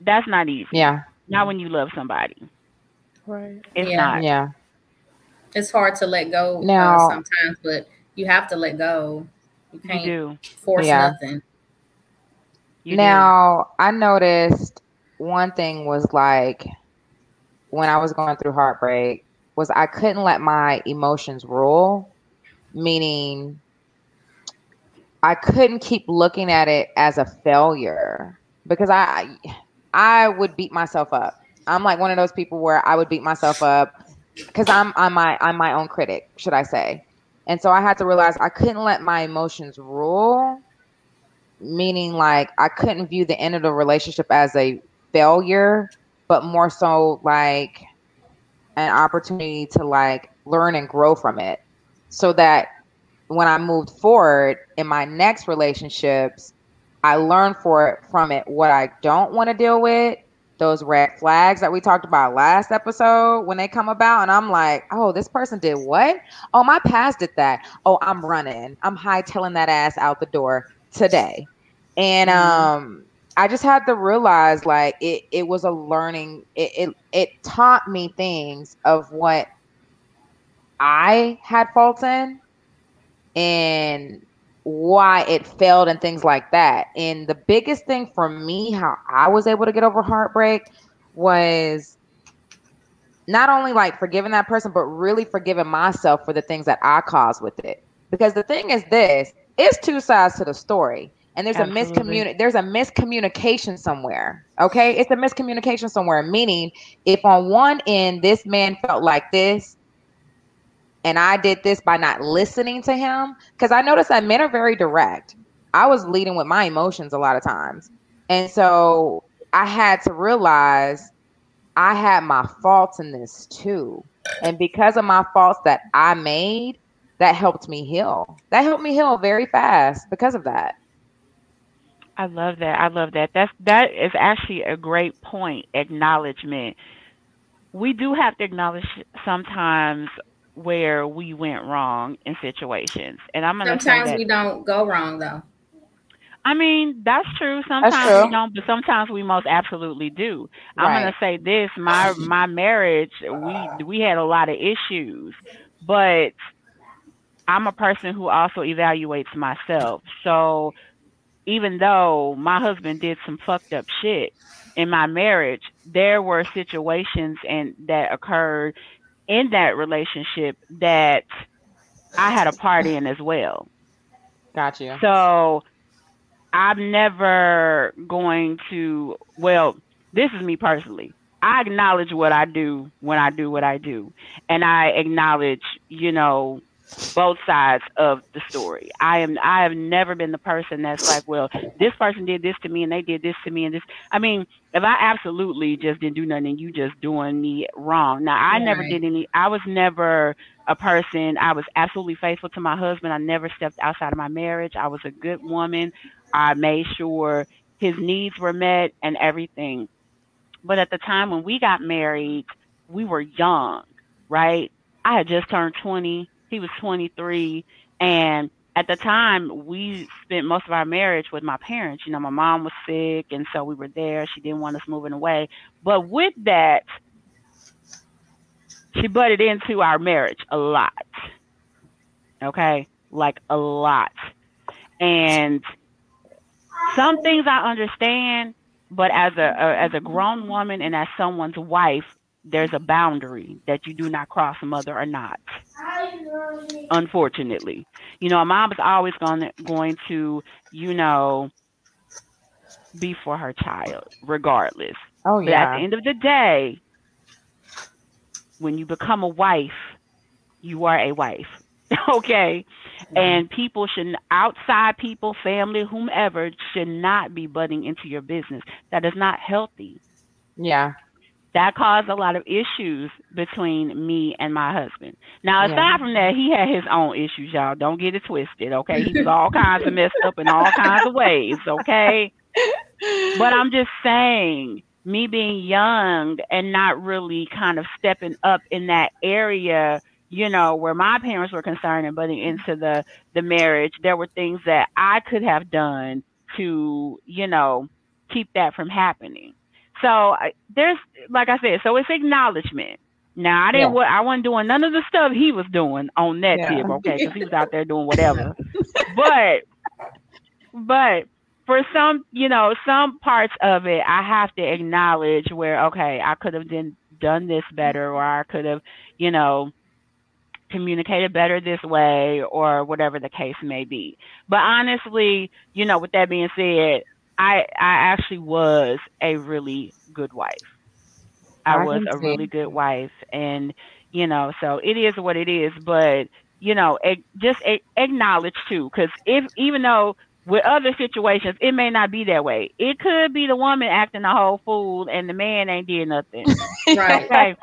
that's not easy yeah not when you love somebody Right. it's Yeah. not yeah it's hard to let go Now- uh, sometimes, but you have to let go. You you can't do force Yeah. nothing. you now I noticed one thing was like when I was going through heartbreak was I couldn't let my emotions rule, meaning I couldn't keep looking at it as a failure because I I would beat myself up. I'm like one of those people where I would beat myself up because I'm I'm my I'm my own critic, should I say? And so I had to realize I couldn't let my emotions rule, meaning like I couldn't view the end of the relationship as a failure, but more so like an opportunity to like learn and grow from it. So that when I moved forward in my next relationships, I learned for it from it what I don't want to deal with, those red flags that we talked about last episode when they come about, and I'm like, oh, this person did what? Oh, my past did that. Oh, I'm running. I'm hightailing that ass out the door today. And Mm-hmm. um I just had to realize like it it was a learning it it, it taught me things of what I had faults in and why it failed and things like that. And the biggest thing for me, how I was able to get over heartbreak was not only like forgiving that person, but really forgiving myself for the things that I caused with it. Because the thing is this, it's two sides to the story. And there's Absolutely. a miscommunication there's a miscommunication somewhere. Okay? It's a miscommunication somewhere. Meaning if on one end this man felt like this and I did this by not listening to him, because I noticed that men are very direct. I was leading with my emotions a lot of times. And so I had to realize I had my faults in this too. And because of my faults that I made, that helped me heal. That helped me heal very fast because of that. I love that. I love that. That's that is actually a great point. Acknowledgement. We do have to acknowledge sometimes where we went wrong in situations, and I'm gonna say Sometimes that. we don't go wrong though. I mean, that's true. Sometimes true. we don't, but sometimes we most absolutely do. I'm gonna say this: my my marriage, we we had a lot of issues, but I'm a person who also evaluates myself. So even though my husband did some fucked up shit in my marriage, there were situations and that occurred in that relationship that I had a part in as well. Gotcha. So I'm never going to, well, this is me personally. I acknowledge what I do when I do what I do. And I acknowledge, you know, both sides of the story. I am I have never been the person that's like, well, this person did this to me and they did this to me and this I mean, if I absolutely just didn't do nothing and you just doing me wrong. Now I never did any I was never a person I was absolutely faithful to my husband. I never stepped outside of my marriage. I was a good woman. I made sure his needs were met and everything. But at the time when we got married, we were young, right? I had just turned 20. He was 23. And at the time, we spent most of our marriage with my parents. You know, my mom was sick, and so we were there. She didn't want us moving away. But with that, she butted into our marriage a lot. Okay? Like a lot. And some things I understand, but as a, a as a grown woman and as someone's wife, there's a boundary that you do not cross, mother or not. Unfortunately, you know, a mom is always going to, going to, you know, be for her child, regardless. Oh But at the end of the day, when you become a wife, you are a wife. okay? And people should outside people, family, whomever should not be butting into your business. That is not healthy. Yeah. That caused a lot of issues between me and my husband. Now, aside Yeah. from that, he had his own issues, y'all. Don't get it twisted, okay? He was all kinds of messed up in all kinds of ways, okay? But I'm just saying, me being young and not really kind of stepping up in that area, you know, where my parents were concerned and butting into the the marriage, there were things that I could have done to, you know, keep that from happening. So I- there's, like I said, so it's acknowledgement. Now I didn't, Yeah. I wasn't doing none of the stuff he was doing on that Yeah. tip, okay? Because he was out there doing whatever. but, but for some, you know, some parts of it, I have to acknowledge where, okay, I could have done done this better, or I could have, you know, communicated better this way, or whatever the case may be. But honestly, you know, with that being said, I I actually was a really good wife. I I was a really good wife, and you know, so it is what it is. But you know, a- just a- acknowledge too, because if even though with other situations it may not be that way, it could be the woman acting a whole fool and the man ain't did nothing. Right. Okay,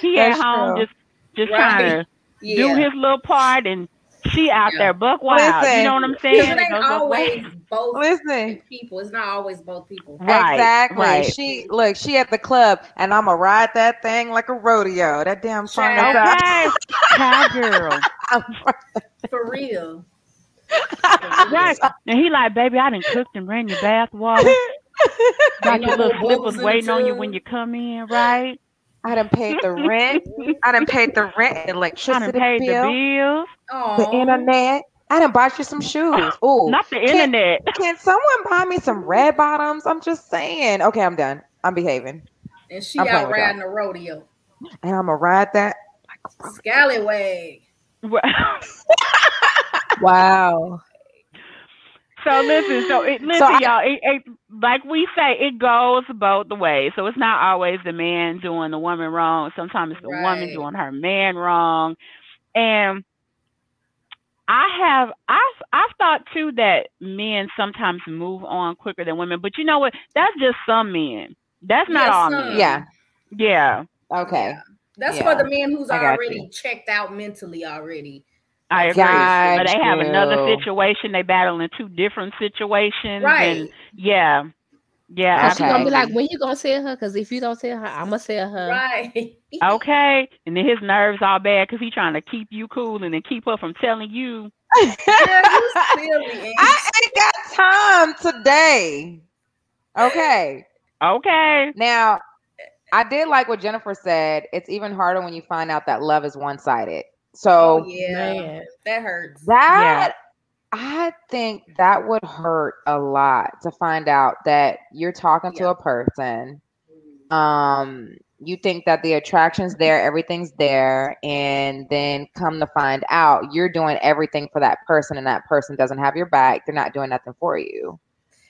he at home true. just just Right. trying to do his little part, and she out Yeah. there buck wild. Listen. you know what I'm saying? Because it It ain't both always both Listen. people. It's not always both people. Right, exactly. right. She look, she at the club and I'ma ride that thing like a rodeo. That damn song Child. is out. Okay, cowgirl. For real. Right. And he like, baby, I didn't cooked and ran your bath water. Got your little more slippers waiting on you when you come in, right? I done paid the rent. I done paid the rent, I done electricity paid the bill, bills. the Oh, internet. I done bought you some shoes. Ooh. Not the Can- internet. Can someone buy me some red bottoms? I'm just saying. Okay, I'm done. I'm behaving. and she I'm out riding a rodeo. And I'm gonna ride that. Scallywag. Wow. So listen, so it, listen, I- y'all. It, it, like we say, it goes both the ways. So it's not always the man doing the woman wrong. Sometimes it's the woman doing her man wrong. And I have, I, I thought too that men sometimes move on quicker than women. But you know what? That's just some men. That's not Yeah, all some. men. Yeah. Yeah, Okay. That's Yeah. for the man who's already you. checked out mentally already. I agree. Got But they have another situation. They battle in two different situations. Right. And yeah, yeah. Cause she gonna be like, when you gonna tell her? Cause if you don't tell her, I'm gonna tell her. Right. Okay, and then his nerves all bad because he's trying to keep you cool and then keep her from telling you. Yeah, silly. I ain't got time today. Okay. Okay, Now, I did like what Jennifer said. It's even harder when you find out that love is one sided. So Oh, yeah. Man. That hurts. that I think that would hurt a lot to find out that you're talking to a person. Um, you think that the attraction's there, everything's there, and then come to find out you're doing everything for that person, and that person doesn't have your back. They're not doing nothing for you.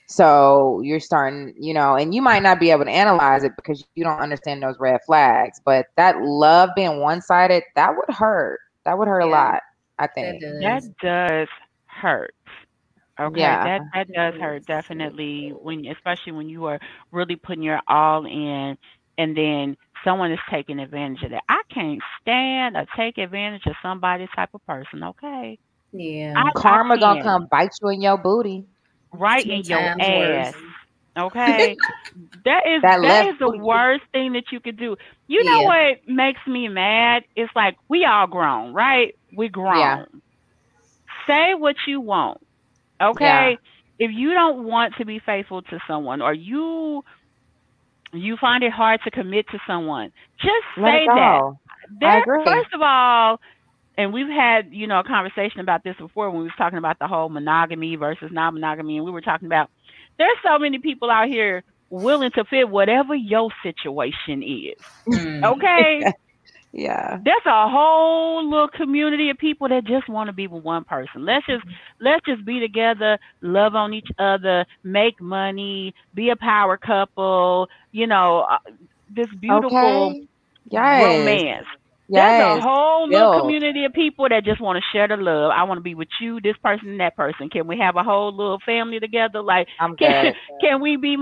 So you're starting, you know, and you might not be able to analyze it because you don't understand those red flags. But that love being one sided, that would hurt. That would hurt a lot. I think. does. that does hurt. Okay, Yeah. that that does hurt definitely when, especially when you are really putting your all in, and then someone is taking advantage of that. I can't stand or take advantage of somebody type of person. Okay, yeah. I- Karma gonna come bite you in your booty. right in your ass. worse. Okay, that is That that is the worst thing that you could do. You know Yeah. what makes me mad? It's like we all grown, right? We grown. Yeah. Say what you want. Okay? If you don't want to be faithful to someone or you you find it hard to commit to someone, just Let say that. That first of all, and we've had you know a conversation about this before when we was talking about the whole monogamy versus non-monogamy, and we were talking about there's so many people out here willing to fit whatever your situation is. Mm. Okay, Yeah. there's a whole little community of people that just want to be with one person. Let's just let's just be together, love on each other, make money, be a power couple. You know, uh, this beautiful Okay. Yes. romance. Yes. There's a whole little Build. community of people that just want to share the love. I want to be with you, this person, and that person. Can we have a whole little family together? Like, I'm can, can we be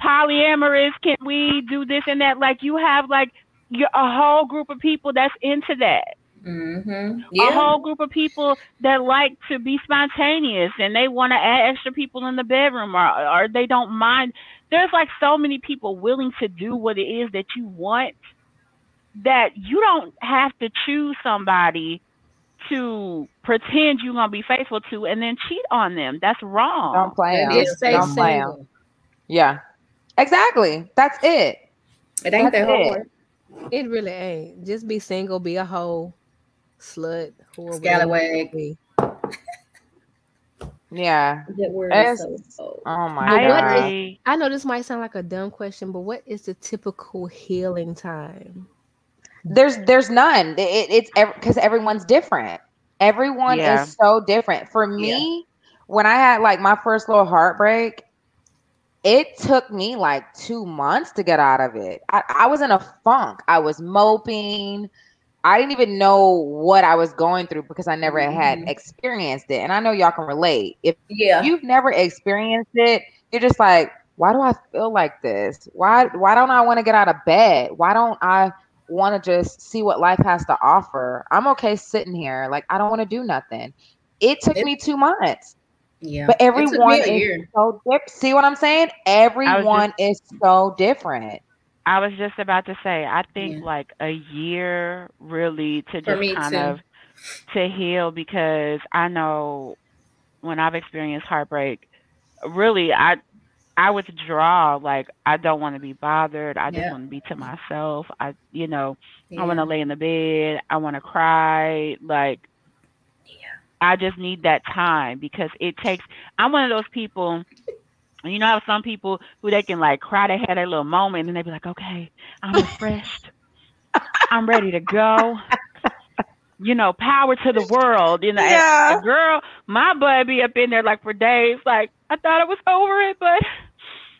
polyamorous? Can we do this and that? Like, you have like your, a whole group of people that's into that. Mm-hmm. A whole group of people that like to be spontaneous and they want to add extra people in the bedroom or, or they don't mind. There's like so many people willing to do what it is that you want that you don't have to choose somebody to pretend you're gonna be faithful to and then cheat on them. That's wrong. Don't play That 'em. is Just Don't play 'em. single. Yeah. Exactly. That's it. It ain't That's that it. hard. It really ain't. Just be single, be a hoe, slut, whoever. Scallywag. Yeah. That word is so old. Oh my I god. is- I know this might sound like a dumb question, but what is the typical healing time? There's there's none. It, it's because everyone's different. Everyone Yeah. is so different. For me, when I had like my first little heartbreak, it took me like two months to get out of it. I, I was in a funk. I was moping. I didn't even know what I was going through because I never had Mhm. experienced it. And I know y'all can relate. If Yeah. you've never experienced it, you're just like, why do I feel like this? Why why don't I want to get out of bed? Why don't I want to just see what life has to offer? I'm okay sitting here. Like I don't want to do nothing. It took It- me two months. Yeah. But It took me everyone is so different. See what I'm saying? Everyone is so different. I was just about to say, I think Yeah. like a year really to just kind too. of to heal because I know when I've experienced heartbreak, really I I withdraw. Like I don't want to be bothered. I just Yeah. want to be to myself. I you know, Yeah. I want to lay in the bed. I want to cry. Like I just need that time because it takes. I'm one of those people. You know how some people who they can like cry, they had a little moment and they be like, okay, I'm refreshed. I'm ready to go. You know, power to the world. You know, Yeah. girl, my butt be up in there like for days. Like I thought I was over it, but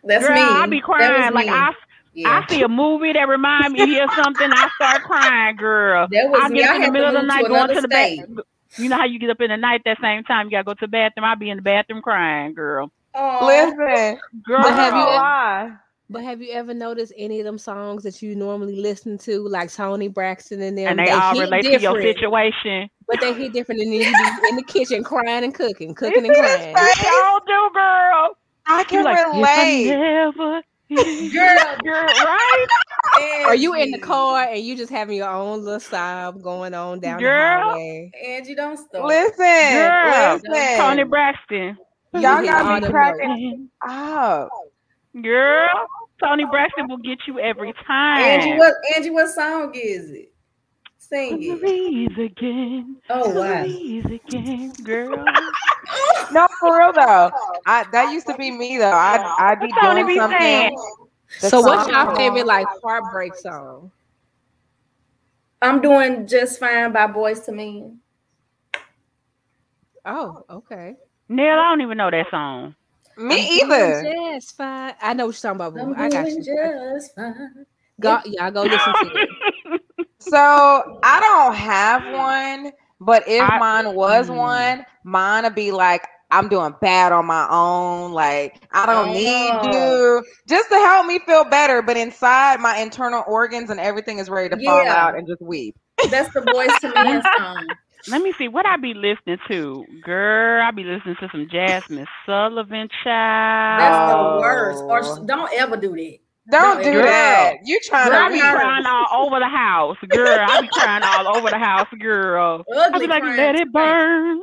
That's girl, me. I be That crying. was Like me. I, Yeah. I see a movie that remind me of something. I start crying, girl. That was I me. get I up in the to middle of the night to going to the bed. state. You know how you get up in the night that same time you gotta go to the bathroom. I be in the bathroom crying, girl. Aw. Listen, Girl, But have you ever- But have you ever noticed any of them songs that you normally listen to, like Toni Braxton and them? and they all hit relate to your situation. But they hit different, and then you be in the kitchen crying and cooking, cooking and crying. face? Y'all do, girl. I can like, if relate. I never, Girl. girl, right? Are you in the car and you just having your own little sob going on down Girl. the highway. Angie, don't stop. Listen, Girl, listen. Toni Braxton. Y'all got all me cracking up. Girl, Toni Braxton will get you every time. Angie, what Angie, what song is it? Sing it. Memories again. Oh wow. Memories again, girl. No, for real though. I that used to be me though. I'd I'd be doing be something. saying. So, what's song your favorite on. like heartbreak song? I'm doing just fine by Boyz II Men. Oh, okay. Neil, I don't even know that song. Me I'm either. doing Just fine. I know what you're talking about. boo. I'm I got doing you. just fine. Go, y'all go listen to it. So I don't have one, but if I- mine was Hmm. one, mine would be like, I'm doing bad on my own. Like, I don't need you just to help me feel better. But inside, my internal organs and everything is ready to fall Yeah. out and just weep. That's the Boyz II Men song. Let me see what I be listening to. Girl, I be listening to some Jazmine Sullivan child. That's the worst. Or don't ever do that. Don't do girl. that. You trying Girl, I to be weep. crying all over the house. Girl, I be crying all over the house, girl. I Ugly be like, crying let it burn.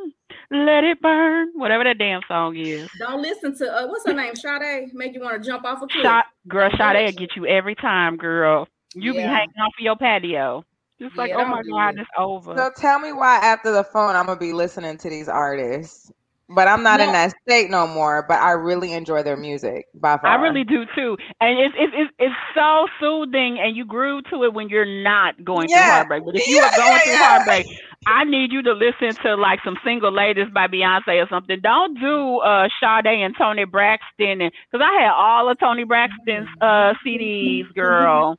Let it burn. Whatever that damn song is. Don't listen to uh, what's her name? Sade. Make you want to jump off a cliff. Shot girl, Don't Sade will get you every time, girl. You be hanging off of your patio. Just like, Yeah, oh my God, it. it's over. So tell me why after the phone I'm gonna be listening to these artists. But I'm not in that state no more. But I really enjoy their music by far. I really do too, and it's it's it's, it's so soothing, and you groove to it when you're not going through heartbreak. But if you Yeah, are going yeah, through yeah. heartbreak, I need you to listen to like some "Single Ladies" by Beyonce or something. Don't do uh Sade and Toni Braxton, and because I had all of Toni Braxton's uh CDs, girl.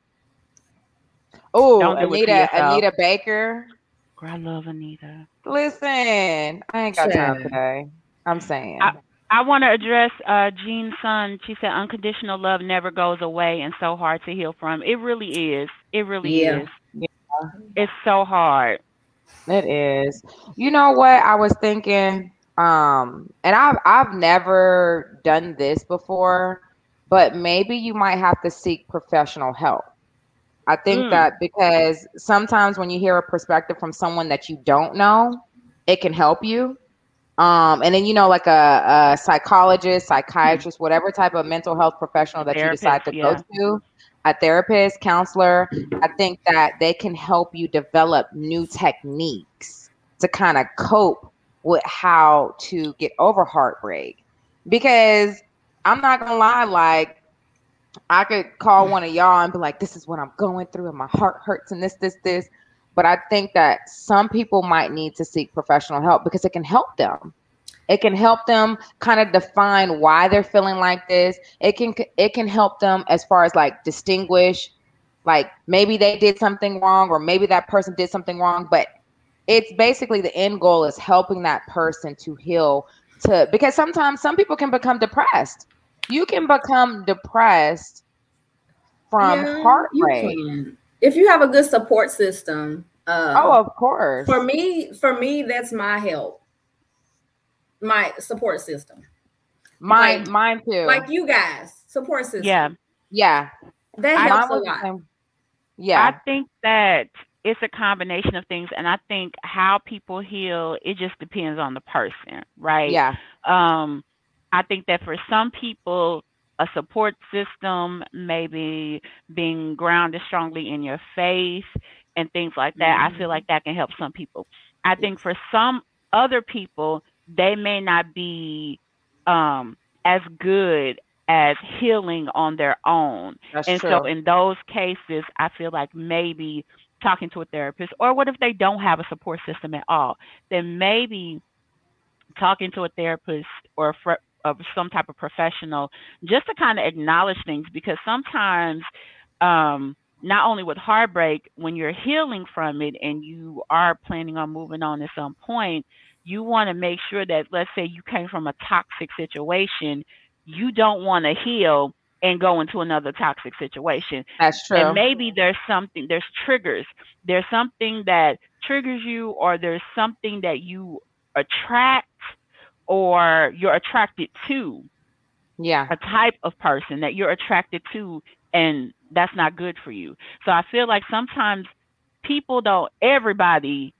Oh, Don't do it to Anita. Anita Baker. Girl, I love Anita. Listen, I ain't got time today. I'm saying. I- I want to address uh, Jean Sun. She said, "Unconditional love never goes away, and so hard to heal from." It really is. It really Yeah. is. It's so hard. It is. You know what I was thinking? Um, and I've I've never done this before, but maybe you might have to seek professional help. I think Mm. that because sometimes when you hear a perspective from someone that you don't know, it can help you. Um, and then you know, like a, a psychologist, psychiatrist, whatever type of mental health professional that you decide to Therapist, go to, a therapist, counselor, I think that they can help you develop new techniques to kind of cope with how to get over heartbreak. Because I'm not gonna lie, like I could call one of y'all and be like, this is what I'm going through, and my heart hurts, and this, this, this. But I think that some people might need to seek professional help because it can help them. It can help them kind of define why they're feeling like this. It can it can help them as far as like distinguish like maybe they did something wrong or maybe that person did something wrong, but it's basically the end goal is helping that person to heal to because sometimes some people can become depressed. You can become depressed from Yeah, heartbreak. you can. If you have a good support system. Uh, Oh, of course. For me, for me, that's my help. My support system. Mine, Like- mine too. Like you guys, support system. Yeah. yeah. That I- helps a Mine was the lot. same. Yeah. I think that it's a combination of things, and I think how people heal it just depends on the person, right? yeah. Um, I think that for some people, a support system, maybe being grounded strongly in your faith and things like that, I feel like that can help some people. I think for some other people, they may not be um, as good as healing on their own. That's and true. so in those cases, I feel like maybe talking to a therapist, or what if they don't have a support system at all? Then maybe talking to a therapist or a fr- of some type of professional just to kind of acknowledge things because sometimes um not only with heartbreak when you're healing from it and you are planning on moving on at some point you want to make sure that let's say you came from a toxic situation you don't want to heal and go into another toxic situation That's true. and maybe there's something there's triggers there's something that triggers you or there's something that you attract or you're attracted to yeah. a type of person that you're attracted to and that's not good for you so i feel like sometimes people don't everybody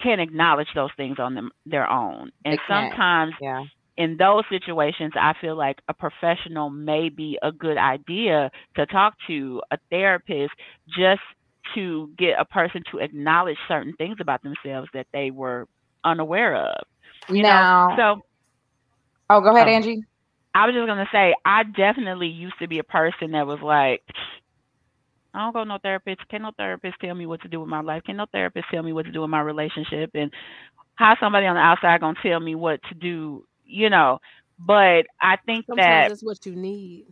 can acknowledge those things on them their own and sometimes Yeah. in those situations, I feel like a professional may be a good idea to talk to a therapist just to get a person to acknowledge certain things about themselves that they were unaware of. You Now- know, so Oh, go ahead, Oh. Angie. I was just gonna say I definitely used to be a person that was like, I don't go to no therapist. Can no therapist tell me what to do with my life? Can no therapist tell me what to do in my relationship? And how somebody on the outside gonna tell me what to do? You know. But I think Sometimes that that's what you need.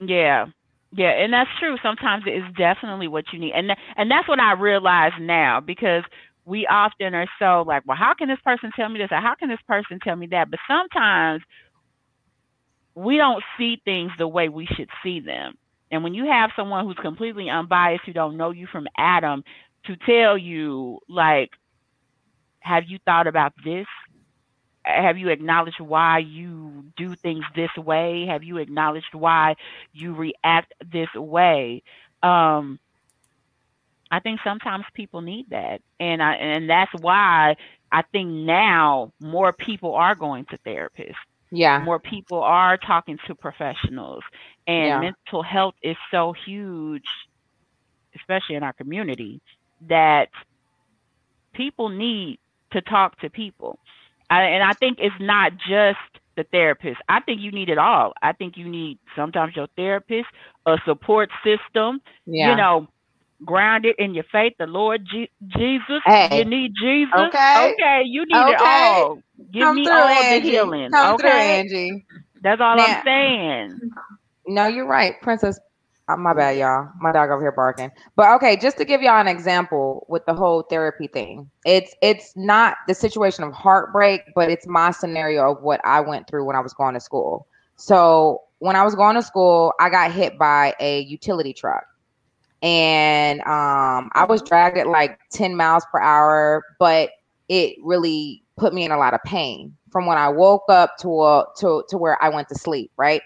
yeah. Yeah, and that's true. Sometimes it is definitely what you need. And tha- and that's what I realize now because we often are so like, well, how can this person tell me this or how can this person tell me that? But sometimes we don't see things the way we should see them. And when you have someone who's completely unbiased, who don't know you from Adam, to tell you like, have you thought about this? have you acknowledged why you do things this way have you acknowledged why you react this way um i think sometimes people need that and i and that's why i think now more people are going to therapists Yeah. more people are talking to professionals and Yeah. mental health is so huge especially in our community that people need to talk to people I, and i think it's not just the therapist i think you need it all i think you need sometimes your therapist a support system Yeah. you know grounded in your faith the lord Je- jesus Hey. you need jesus Okay. okay you need it all Give Come need through, all Angie. the healing Come through, okay Angie. that's all Now- i'm saying No, you're right, Princess. Oh, my bad, y'all. My dog over here barking. But okay, just to give y'all an example with the whole therapy thing, it's it's not the situation of heartbreak, but it's my scenario of what I went through when I was going to school. So when I was going to school, I got hit by a utility truck, and um, I was dragged at like 10 miles per hour, but it really put me in a lot of pain from when I woke up to a, to to where I went to sleep. Right.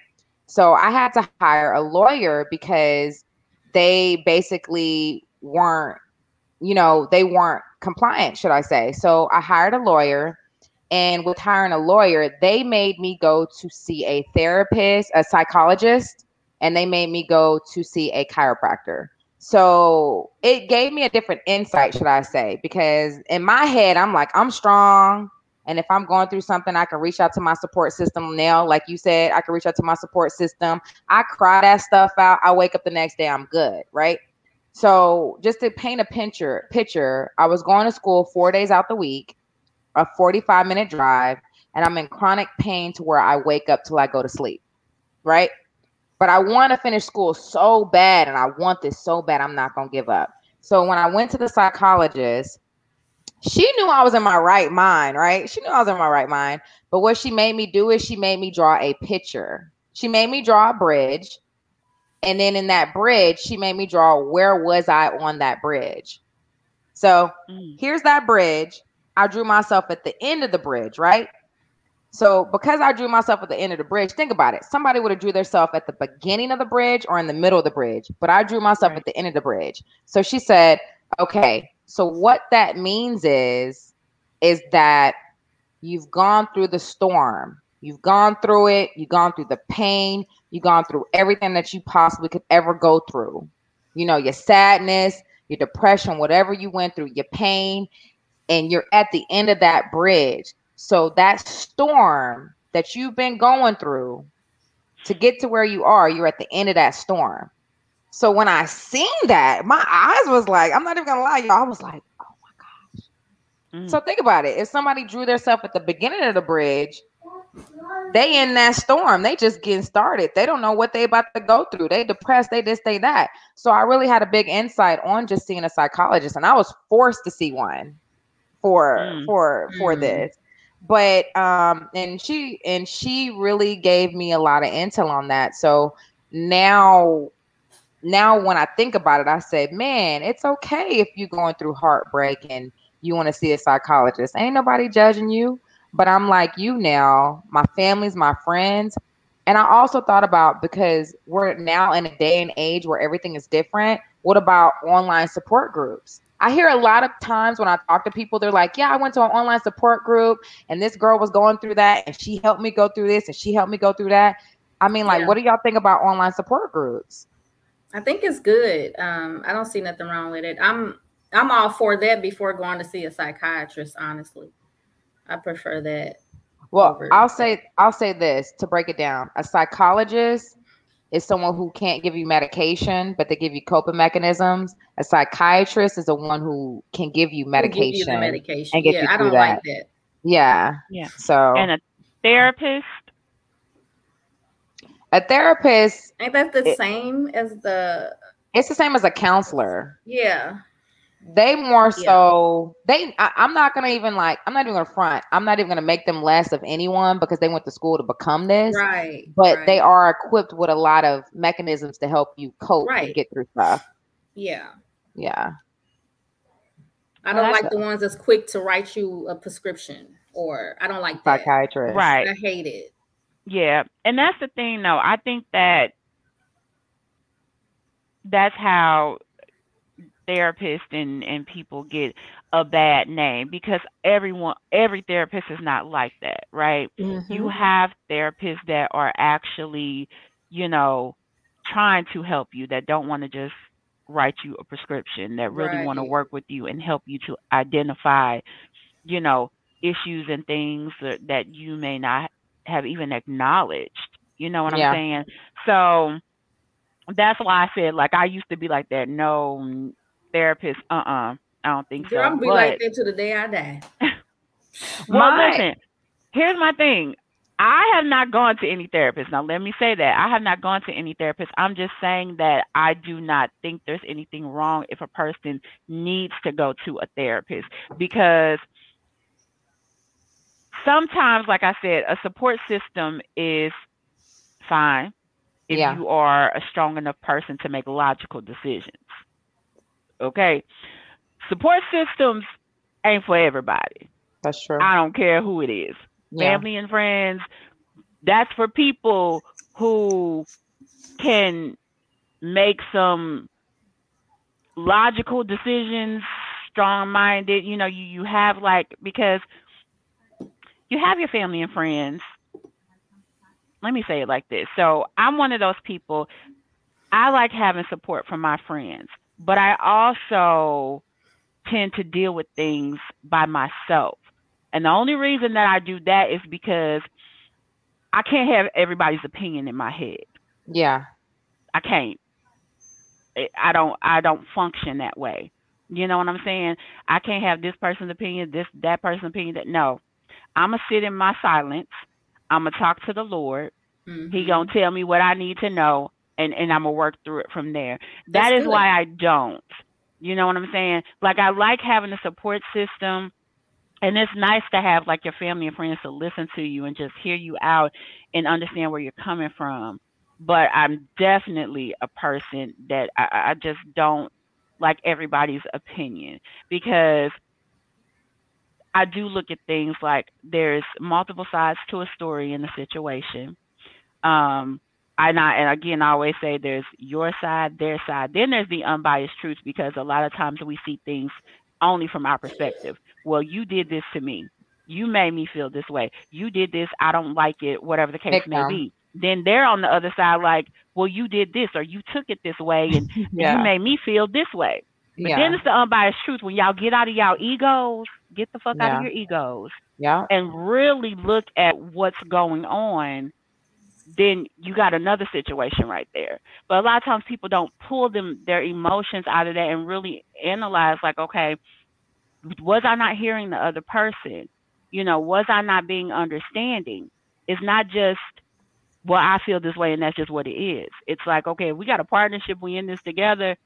So I had to hire a lawyer because they basically weren't, you know, they weren't compliant, should I say. So I hired a lawyer. And with hiring a lawyer, they made me go to see a therapist, a psychologist, and they made me go to see a chiropractor. So it gave me a different insight, should I say, because in my head, I'm like, I'm strong. And if I'm going through something, I can reach out to my support system now. Like you said, I can reach out to my support system. I cry that stuff out. I wake up the next day, I'm good, right? So just to paint a picture, picture, I was going to school four days out the week. a 45 minute drive and I'm in chronic pain to where I wake up till I go to sleep. Right? But I want to finish school so bad and I want this so bad. I'm not going to give up. So when I went to the psychologist, she knew I was in my right mind, right? She knew I was in my right mind. But what she made me do is she made me draw a picture. She made me draw a bridge. And then in that bridge, she made me draw where was I on that bridge. So mm. here's that bridge. I drew myself at the end of the bridge, right? So because I drew myself at the end of the bridge, think about it. Somebody would have drew themselves at the beginning of the bridge or in the middle of the bridge, but I drew myself right. at the end of the bridge. So she said, "Okay, so what that means is is that you've gone through the storm. You've gone through it, you've gone through the pain, you've gone through everything that you possibly could ever go through. You know, your sadness, your depression, whatever you went through, your pain, and you're at the end of that bridge. So that storm that you've been going through to get to where you are, you're at the end of that storm. So when I seen that, my eyes was like, I'm not even gonna lie, y'all. I was like, oh my gosh. Mm. So think about it. If somebody drew themselves at the beginning of the bridge, they in that storm. They just getting started. They don't know what they about to go through. They depressed. They this, they that. So I really had a big insight on just seeing a psychologist, and I was forced to see one for mm. for for mm. this but um and she and she really gave me a lot of intel on that. So now now when i think about it i said man it's okay if you're going through heartbreak and you want to see a psychologist. Ain't nobody judging you. But i'm like you now. My family's my friends. And i also thought about because we're now in a day and age where everything is different what about online support groups I hear a lot of times when I talk to people, they're like, Yeah, I went to an online support group and this girl was going through that and she helped me go through this and she helped me go through that. I mean, like, yeah. what do y'all think about online support groups? I think it's good. Um, I don't see nothing wrong with it. I'm I'm all for that before going to see a psychiatrist, honestly. I prefer that. Well, I'll say I'll say this to break it down. A psychologist is someone who can't give you medication, but they give you coping mechanisms. A psychiatrist is the one who can give you medication, give you medication. and get yeah, you I don't that. like that. Yeah. Yeah. So and a therapist. A therapist ain't that the it, same as the? It's the same as a counselor. Yeah they more so they I, am not gonna even like i'm not even gonna front. I'm not even gonna make them less of anyone because they went to school to become this. Right but right. they are equipped with a lot of mechanisms to help you cope right. and get through stuff. Yeah. Yeah. I don't like the ones that's quick to write you a prescription or i don't like that. psychiatrist. Right. I hate it. Yeah. And that's the thing though. I think that that's how therapists and and people get a bad name because everyone every therapist is not like that right mm-hmm. you have therapists that are actually you know trying to help you that don't want to just write you a prescription that really right. want to work with you and help you to identify you know issues and things that, that you may not have even acknowledged you know what yeah. i'm saying so that's why I said like I used to be like that. No, therapist. Uh uh-uh, uh I don't think Girl, so. I'm gonna be but, like that to the day I die. well, my, listen. Here's my thing. I have not gone to any therapist. Now, let me say that I have not gone to any therapist. I'm just saying that I do not think there's anything wrong if a person needs to go to a therapist because sometimes, like I said, a support system is fine if yeah. you are a strong enough person to make logical decisions. Okay. Support systems ain't for everybody. That's true. I don't care who it is. Yeah. Family and friends, that's for people who can make some logical decisions, strong minded. You know, you, you have like, because you have your family and friends. Let me say it like this. So I'm one of those people, I like having support from my friends but I also tend to deal with things by myself. And the only reason that I do that is because I can't have everybody's opinion in my head. Yeah. I can't. I don't I don't function that way. You know what I'm saying? I can't have this person's opinion, this that person's opinion. That no, I'm gonna sit in my silence. I'm gonna talk to the Lord. Mm-hmm. He gonna tell me what I need to know, and and I'm gonna work through it from there. That That's is why I don't. You know what I'm saying? Like I like having a support system, and it's nice to have like your family and friends to listen to you and just hear you out and understand where you're coming from. But I'm definitely a person that I, I I just don't like everybody's opinion because I do look at things like there's multiple sides to a story in the situation. Um, I not and again I always say there's your side, their side. Then there's the unbiased truth because a lot of times we see things only from our perspective. Well, you did this to me. You made me feel this way. You did this. I don't like it. Whatever the case may be. Then they're on the other side like, well, you did this or you took it this way and Yeah. you made me feel this way. But Yeah. then it's the unbiased truth when y'all get out of y'all egos, get the fuck out of your egos Yeah. and really look at what's going on, then you got another situation right there. But a lot of times people don't pull them their emotions out of that and really analyze like, okay, was I not hearing the other person? You know, was I not being understanding? It's not just well, I feel this way and that's just what it is. It's like, okay, we got a partnership, we in this together.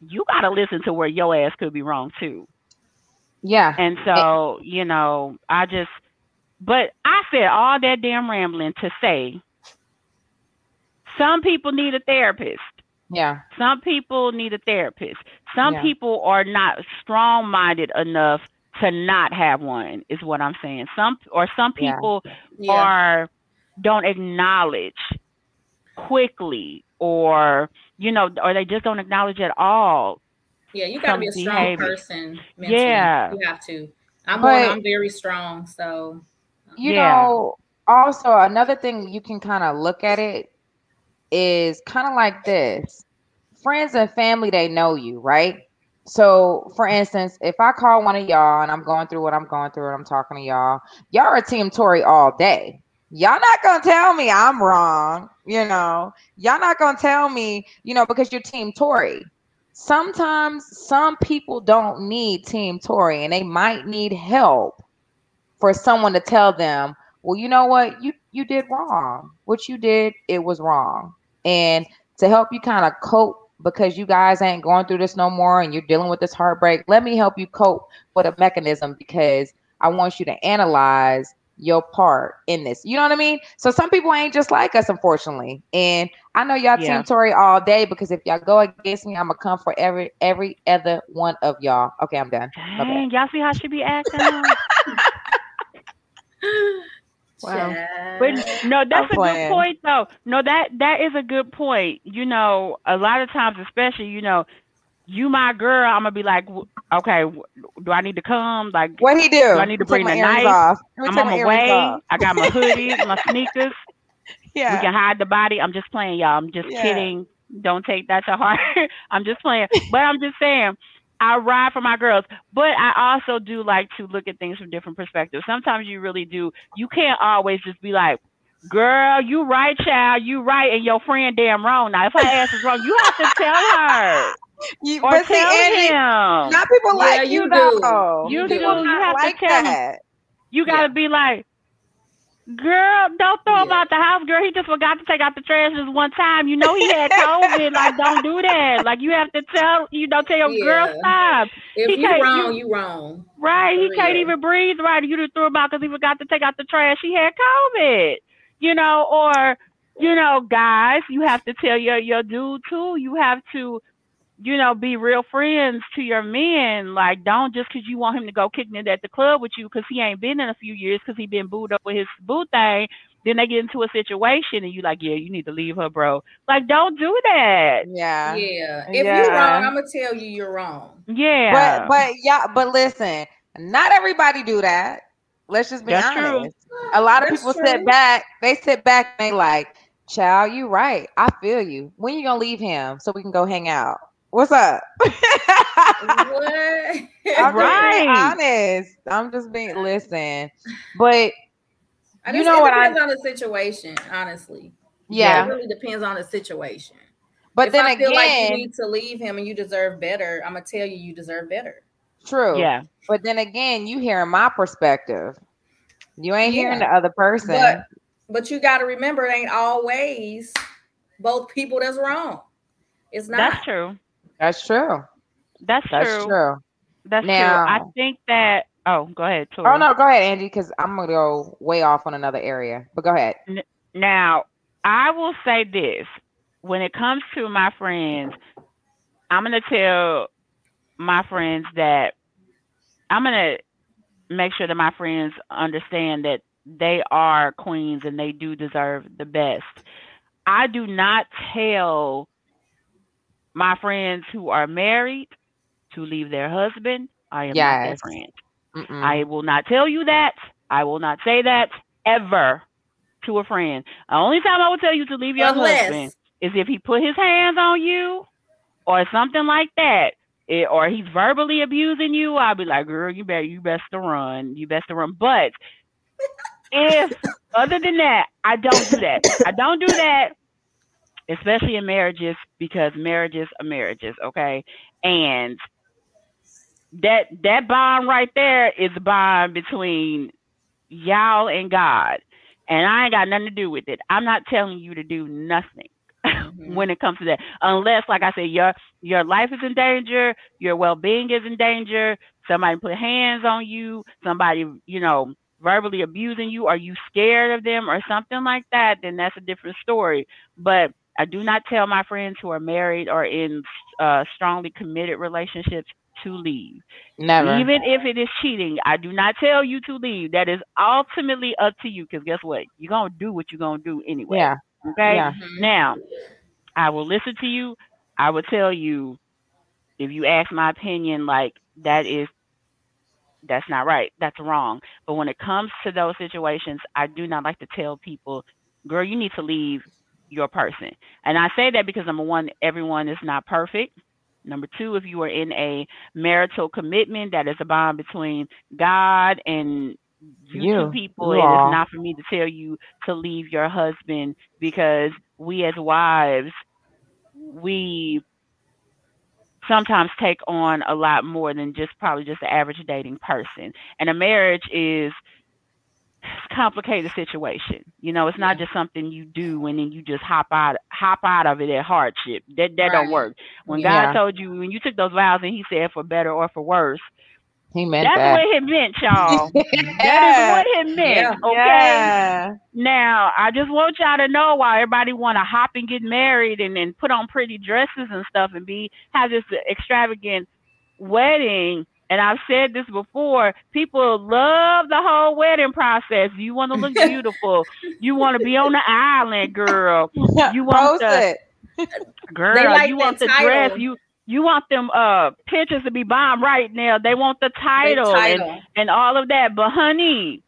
You gotta listen to where your ass could be wrong too. Yeah. And so, you know, I just, but I said all that damn rambling to say some people need a therapist. Yeah. Some people need a therapist. Some Yeah. people are not strong minded enough to not have one, is what I'm saying. Some, or some people Yeah. are, don't acknowledge quickly or, you know, or they just don't acknowledge at all. Yeah, you gotta be a strong behavior. person mentally. Yeah. You have to. I'm But- one, I'm very strong, so You Yeah. know, also another thing you can kind of look at it is kind of like this. Friends and family, they know you, right? So, for instance, if I call one of y'all and I'm going through what I'm going through and I'm talking to y'all, y'all are Team Tory all day. Y'all not gonna tell me I'm wrong, you know. Y'all not gonna tell me, you know, because you're Team Tory. Sometimes some people don't need Team Tory and they might need help for someone to tell them, well, you know what, you you did wrong. What you did, it was wrong. And to help you kind of cope because you guys ain't going through this no more and you're dealing with this heartbreak, let me help you cope with a mechanism because I want you to analyze your part in this. You know what I mean? So some people ain't just like us, unfortunately. And I know y'all Yeah. team Tory all day because if y'all go against me, I'm gonna come for every every other one of y'all. Okay, I'm done. Dang, y'all see how she be acting? Wow. But no, that's I'm a good point though. No, that that is a good point. You know, a lot of times, especially, you know, you my girl, I'm gonna be like, okay, do I need to come? Like, What he do? do I need to bring my the knife? off. I'm on my my way. off. I got my hoodies, my sneakers. Yeah. We can hide the body. I'm just playing, y'all. I'm just Yeah. kidding. Don't take that to heart. I'm just playing. But I'm just saying, I ride for my girls. But I also do like to look at things from different perspectives. Sometimes you really do. You can't always just be like, girl, you right, child, you right, and your friend damn wrong. Now, if her ass is wrong, you have to tell her. You, Or but see, tell Angie, him. not people Yeah, like you, you do. though. You people do. You not have to tell tell 'em. that. You gotta be like, girl, don't throw him out the house, girl. He just forgot to take out the trash this one time. You know he had COVID. like, don't do that. Like, you have to tell, you know, tell your girl stop. if He you can't- wrong, you- you wrong. Right? He can't even breathe right. You just threw him out because he forgot to take out the trash. He had COVID. You know, or you know, guys, you have to tell your your dude too. You have to. You know, be real friends to your men. Like, don't just because you want him to go kicking it at the club with you because he ain't been in a few years because he been booed up with his boo thing. Then they get into a situation and you like, yeah, you need to leave her, bro. Like, don't do that. Yeah. Yeah. If Yeah. you're wrong, I'm gonna tell you you're wrong. Yeah. But but yeah, but listen, not everybody do that. Let's just be That's true. honest. A lot of That's people true. sit back, they sit back and they like, child, you right. I feel you. When you gonna leave him so we can go hang out? What's up? what? I'm Right. honest. I'm just being listen. But I You know it what I- depends on the situation, honestly. yeah, It really depends on the situation. But if then I feel like you need to leave him and you deserve better, I'm gonna tell you you deserve better. true. Yeah. But then again, you hearing my perspective. You ain't hearing the other person. But but you got to remember, it ain't always both people that's wrong. It's not. That's true. That's true. That's, That's true. true. That's Now- true. I think that. Oh, go ahead. Tori. Oh no, go ahead, Angie, because I'm gonna go way off on another area. But go ahead. Now, I will say this: when it comes to my friends, I'm gonna tell my friends that I'm gonna make sure that my friends understand that they are queens and they do deserve the best. I do not tell my friends who are married to leave their husband. I am not their friend. Mm-mm. I will not tell you that. I will not say that ever to a friend. The only time I will tell you to leave your Unless- husband is if he put his hands on you or something like that. It- or he's verbally abusing you, I'll be like, girl, you better you best to run. You best to run. But if other than that, I don't do that. I don't do that, especially in marriages, because marriages are marriages, okay? And that that bond right there is a bond between y'all and God. And I ain't got nothing to do with it. I'm not telling you to do nothing mm-hmm. when it comes to that. Unless, like I said, your your life is in danger, your well being is in danger, somebody put hands on you, somebody, you know, verbally abusing you, are you scared of them or something like that, then that's a different story. But I do not tell my friends who are married or in uh, strongly committed relationships to leave. Never. Even if it is cheating, I do not tell you to leave. That is ultimately up to you because guess what? You're going to do what you're going to do anyway. Yeah. Okay. Yeah. Now, I will listen to you. I will tell you if you ask my opinion, like that is that's not right. That's wrong. But when it comes to those situations, I do not like to tell people, girl, you need to leave your person. And I say that because number one, everyone is not perfect. Number two, if you are in a marital commitment, that is a bond between God and you, You. two people. You It is not for me to tell you to leave your husband because we as wives, we sometimes take on a lot more than just probably just the average dating person. And a marriage is complicated situation. You know, it's not just something you do and then you just hop out hop out of it at hardship. That that don't work. When Yeah. God told you when you took those vows and he said for better or for worse, He meant that's that. what it meant, y'all. That Yeah. is what it meant. Yeah. Okay. Yeah. Now, I just want y'all to know why everybody want to hop and get married and then put on pretty dresses and stuff and be have this extravagant wedding. And I've said this before. People love the whole wedding process. You want to look beautiful. You want to be on the island, girl. You want Post the it. girl. Like you want the title. dress. You you want them uh pictures to be bomb right now. They want the title, title. And, and all of that. But honey,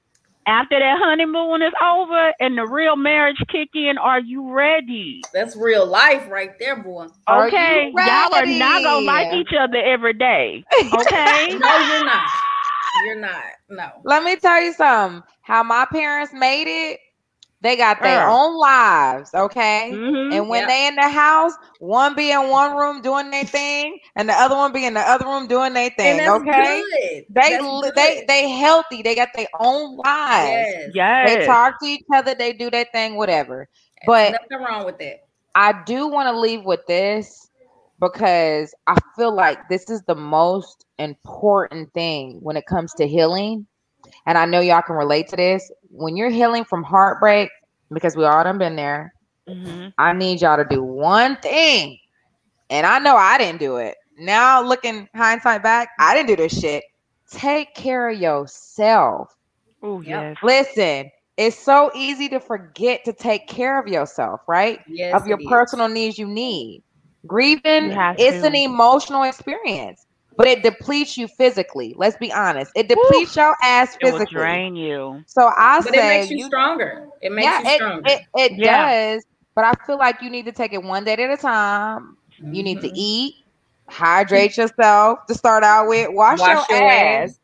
after that honeymoon is over and the real marriage kick in, are you ready? That's real life right there, boy. Okay, you y'all are not gonna like each other every day. Okay. No, you're not. You're not. No. Let me tell you something. How my parents made it, they got their Girl. own lives, okay? Mhm. And when Yeah. they in the house, one be in one room doing their thing, and the other one be in the other room doing their And thing, that's okay? good. They That's li- good. they they healthy. They got their own lives. yes. Yes. They talk to each other. They do their thing, whatever. There's But nothing wrong with that. I do want to leave with this because I feel like this is the most important thing when it comes to healing. And I know y'all can relate to this. When you're healing from heartbreak, because we all done been there, Mhm. I need y'all to do one thing. And I know I didn't do it. Now looking hindsight back, I didn't do this shit. Take care of yourself. Oh Yep. yes. Listen, it's so easy to forget to take care of yourself, right? Yes. of your it is. personal needs you need. Grieving, You have it's to. an emotional experience, but it depletes you physically. Let's be honest. It depletes your ass physically. It will physically. drain you. So I But it say makes you, stronger. It makes yeah, you stronger. it, it Yeah. does. But I feel like you need to take it one day at a time. You need to Mhm. eat, hydrate yourself to start out with. Wash, Wash your, your ass.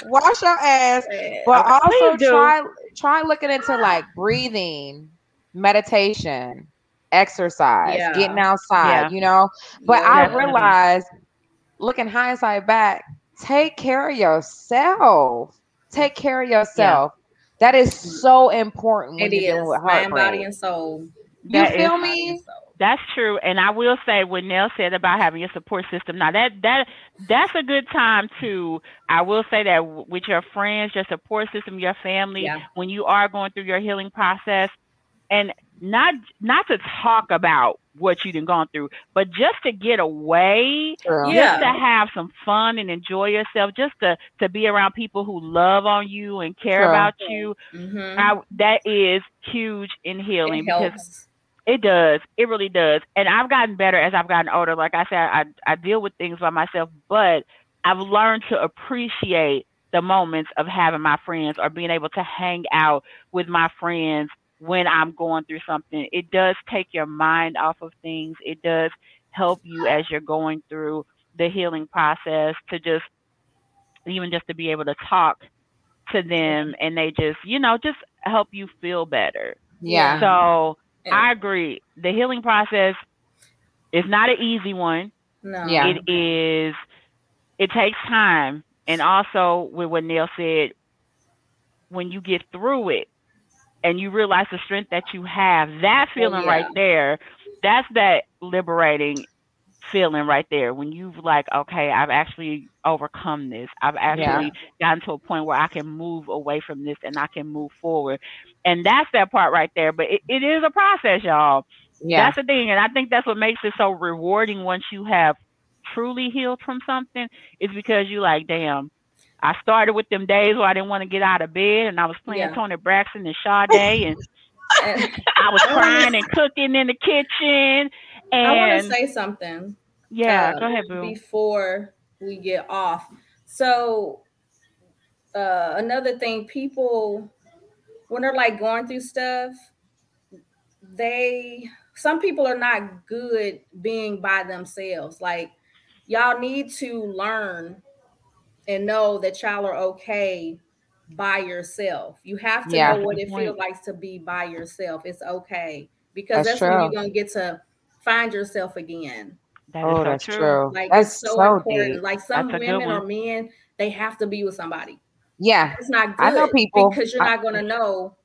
Wash your ass. ass. But also try try looking into like breathing, meditation, exercise, Yeah. getting outside, Yeah. you know. But Yeah, I definitely. realized, looking hindsight back, take care of yourself. Take care of yourself. That is mm. so important when It you're is dealing with mind, body, and soul. You That is- feel Body me? That's true, and I will say what Nell said about having a support system. Now that that that's a good time to. I will say that with your friends, your support system, your family, Yeah. when you are going through your healing process, and not not to talk about what you've been gone through, but just to get away, True. Yeah. just to have some fun and enjoy yourself, just to to be around people who love on you and care True. about you. Mhm. I, that is huge in healing It because helps. it does. It really does. And I've gotten better as I've gotten older. Like I said, I, I deal with things by myself, but I've learned to appreciate the moments of having my friends or being able to hang out with my friends when I'm going through something. It does take your mind off of things. It does help you as you're going through the healing process to just even just to be able to talk to them and they just, you know, just help you feel better. Yeah. So And- I agree. The healing process is not an easy one. no. Yeah. It is. It takes time, and also with what Neil said, when you get through it, and you realize the strength that you have, that oh, feeling yeah. right there, that's that liberating feeling right there. When you've like, okay, I've actually overcome this. I've actually gotten to a point where I can move away from this and I can move forward. And that's that part right there. But it, it is a process, y'all. Yeah. That's the thing. And I think that's what makes it so rewarding once you have truly healed from something, is because you like, damn, I started with them days where I didn't want to get out of bed and I was playing Yeah. Toni Braxton and Sade and And I was crying and cooking in the kitchen. I want to say something. yeah, uh, go ahead, Boo. before we get off. So uh another thing, people when they're like going through stuff, they some people are not good being by themselves. Like y'all need to learn and know that y'all are okay by yourself. You have to Yeah. know what it feels like to be by yourself. It's okay because That's that's, when you're gonna get to find yourself again. That oh, is Oh, so that's true. true. Like That's it's so, so important. deep. Like some That's women or men, they have to be with somebody. Yeah. It's not good I know people- because you're not gonna know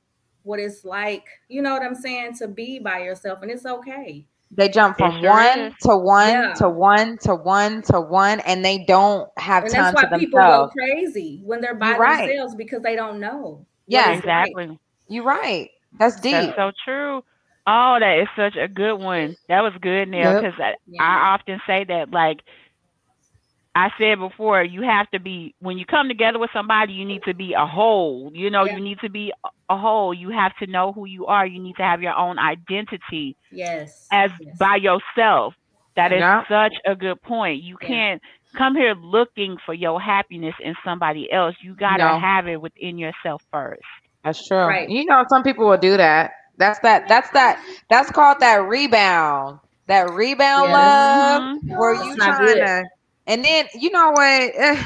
what it's like. You know what I'm saying? To be by yourself, and it's okay. They jump from sure one is. to one Yeah. to one to one to one, and they don't have And time that's to why people go crazy when they're by You're right. themselves because they don't know. what Yeah, it's like. Exactly. You're right. That's deep. That's so true. Oh, that is such a good one. That was good, Neil, Yep. because I, Yeah. I often say that, like I said before, you have to be when you come together with somebody, you need to be a whole. You know, Yeah. you need to be a- a whole. You have to know who you are. You need to have your own identity Yes. as yes. by yourself. That is Yeah. such a good point. You Yeah. can't come here looking for your happiness in somebody else. You gotta No. have it within yourself first. That's true. Right. You know, some people will do that. That's that. That's that. That's called that rebound. That rebound Yeah. love, Mhm. where That's you not trying good. to, and then you know what? Eh,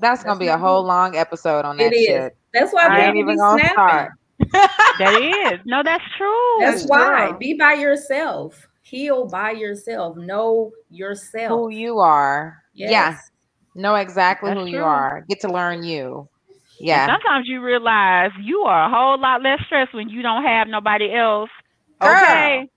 that's gonna be a whole long episode on that It is. shit. That's why I people ain't be even gonna snapping. start. That is. No, that's true. That's That's why. true. Be by yourself. Heal by yourself. Know yourself. Who you are? Yeah. Yes. Know exactly That's who you are. Get to learn you. And Yeah. sometimes you realize you are a whole lot less stressed when you don't have nobody else. Girl. Okay.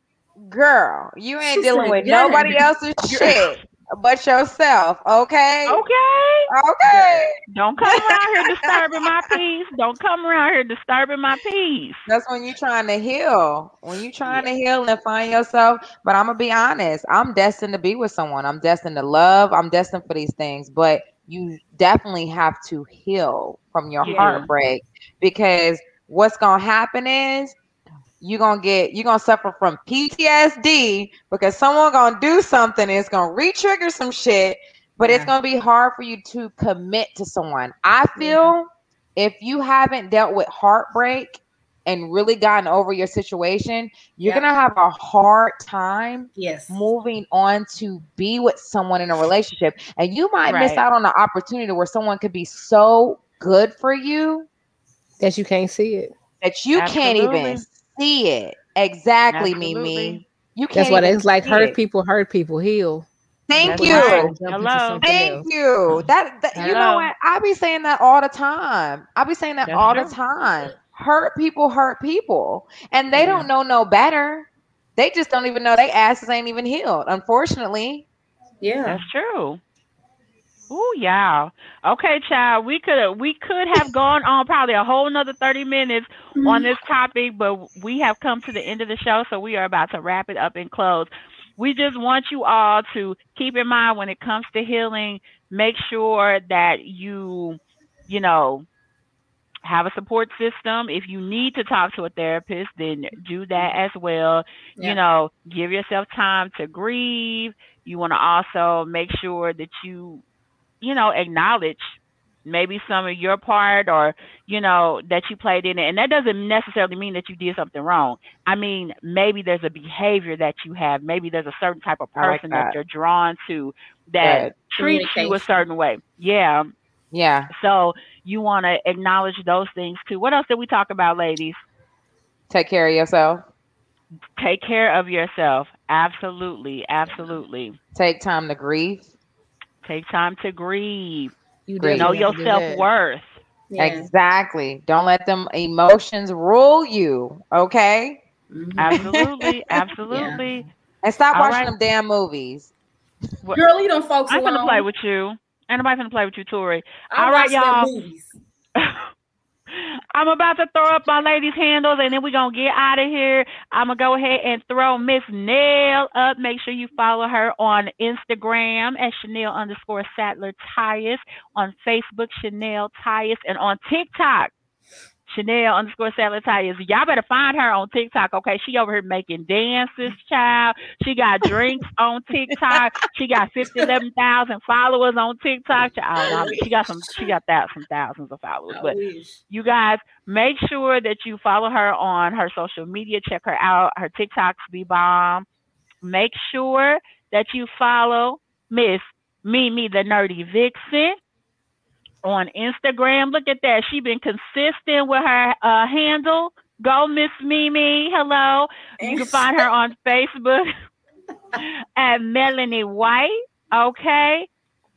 Girl, you ain't She dealing with "Yeah." nobody else's shit but yourself. Okay. Okay. Okay. Don't come around here disturbing my peace. Don't come around here disturbing my peace. That's when you're trying to heal. When you're trying to heal and find yourself. But I'm gonna be honest. I'm destined to be with someone. I'm destined to love. I'm destined for these things. But you definitely have to heal from your Yeah. heartbreak because what's gonna happen is you're gonna get you're gonna suffer from PTSD because someone gonna do something and it's gonna re-trigger some shit, but it's gonna be hard for you to commit to someone. I mm-hmm. feel if you haven't dealt with heartbreak and really gotten over your situation, you're Yeah. gonna have a hard time Yes. moving on to be with someone in a relationship. And you might miss out on the opportunity where someone could be so good for you That you can't see it. that you can't even see it. Exactly, Absolutely. Mimi. You can't. That's what it's like. Hurt it. people, hurt people, heal. Thank That's you. right. Hello. Thank else. you. That, that you know Hello. what? I be saying that all the time. I be saying that That's all true. the time. Hurt people hurt people. And they don't know no better. They just don't even know they asses ain't even healed. Unfortunately. Yeah. That's true. Ooh, yeah. Okay, child. We could we could have gone on probably a whole nother thirty minutes mm-hmm. on this topic, but we have come to the end of the show, so we are about to wrap it up and close. We just want you all to keep in mind when it comes to healing, make sure that you, you know, have a support system. If you need to talk to a therapist, then do that as well. Yeah. You know, give yourself time to grieve. You want to also make sure that you, you know, acknowledge maybe some of your part or, you know, that you played in it. And that doesn't necessarily mean that you did something wrong. I mean, maybe there's a behavior that you have. Maybe there's a certain type of I like person that. that. you're drawn to that Good. treats you a certain way. Yeah. Yeah. So you want to acknowledge those things too. What else did we talk about, ladies? Take care of yourself. Take care of yourself. Absolutely. Absolutely. Take time to grieve. Take time to grieve. You Great. Know definitely your have to do that. self worth. Yeah. Exactly. Don't let them emotions rule you. Okay. Mhm. Absolutely. Absolutely. And stop All watching right. them damn movies. Girl, leave them folks I'm alone. gonna play with you. Ain't nobody gonna play with you, Tori. I All right, y'all. I'm about to throw up my ladies' handles and then we're gonna get out of here. I'm gonna go ahead and throw Miss Nell up. Make sure you follow her on Instagram at Chanel underscore Sattler Tyus, on Facebook, Chanel Tyus, and on TikTok. Chanel underscore Sattler Tyus. Y'all better find her on TikTok, okay? She over here making dances, child. She got drinks on TikTok. She got 50, 11,000 followers on TikTok. Child, she got some, she got that, some thousands of followers. But you guys make sure that you follow her on her social media check her out her tiktoks be bomb make sure that you follow miss mimi the nerdy vixen on instagram. Look at that. She's been consistent with her uh, handle. Go miss mimi. Hello. You can find her on facebook at melanie white okay?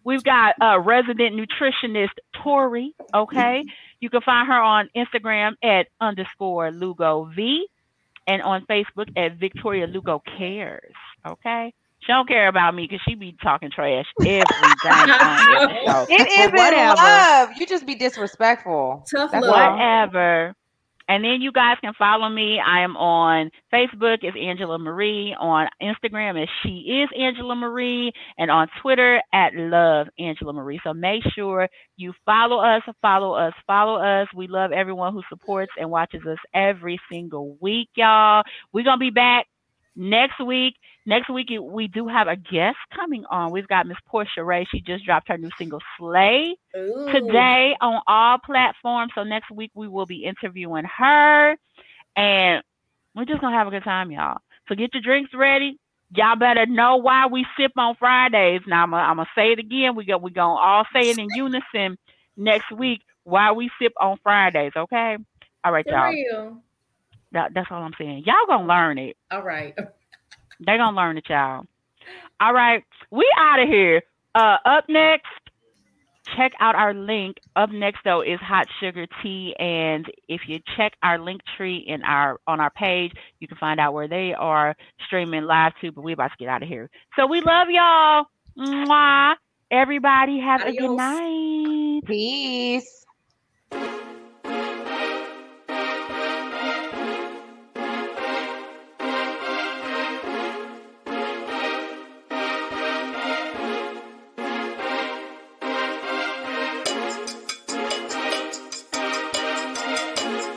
We've got uh, resident nutritionist tori okay? You can find her on Instagram at underscore Lugo V and on Facebook at Victoria Lugo Cares. Okay. She don't care about me because she be talking trash every time. every show. It is But whatever. love. You just be disrespectful. Tough That's love. Whatever. And then you guys can follow me. I am on Facebook as Angela Marie, on Instagram as She Is Angela Marie, and on Twitter at Love Angela Marie. So make sure you follow us, follow us, follow us. We love everyone who supports and watches us every single week, y'all. We're gonna be back next week. Next week we do have a guest coming on. We've got Miss Portia Ray. She just dropped her new single Slay Ooh. today on all platforms. So next week we will be interviewing her, and we're just gonna have a good time, y'all. So get your drinks ready. Y'all better know why we sip on Fridays. Now I'm gonna, say it again. We go we gonna all say it in unison next week. Why we sip on Fridays? Okay. All right, y'all. real. That, that's all I'm saying. Y'all gonna learn it. All right. They gonna learn it, y'all. All right, we out of here. Uh, up next, check out our link. Up next though is hot sugar tea, and if you check our link tree in our on our page, you can find out where they are streaming live too. But we about to get out of here. So we love y'all. Mwah. Everybody have a good night. Peace.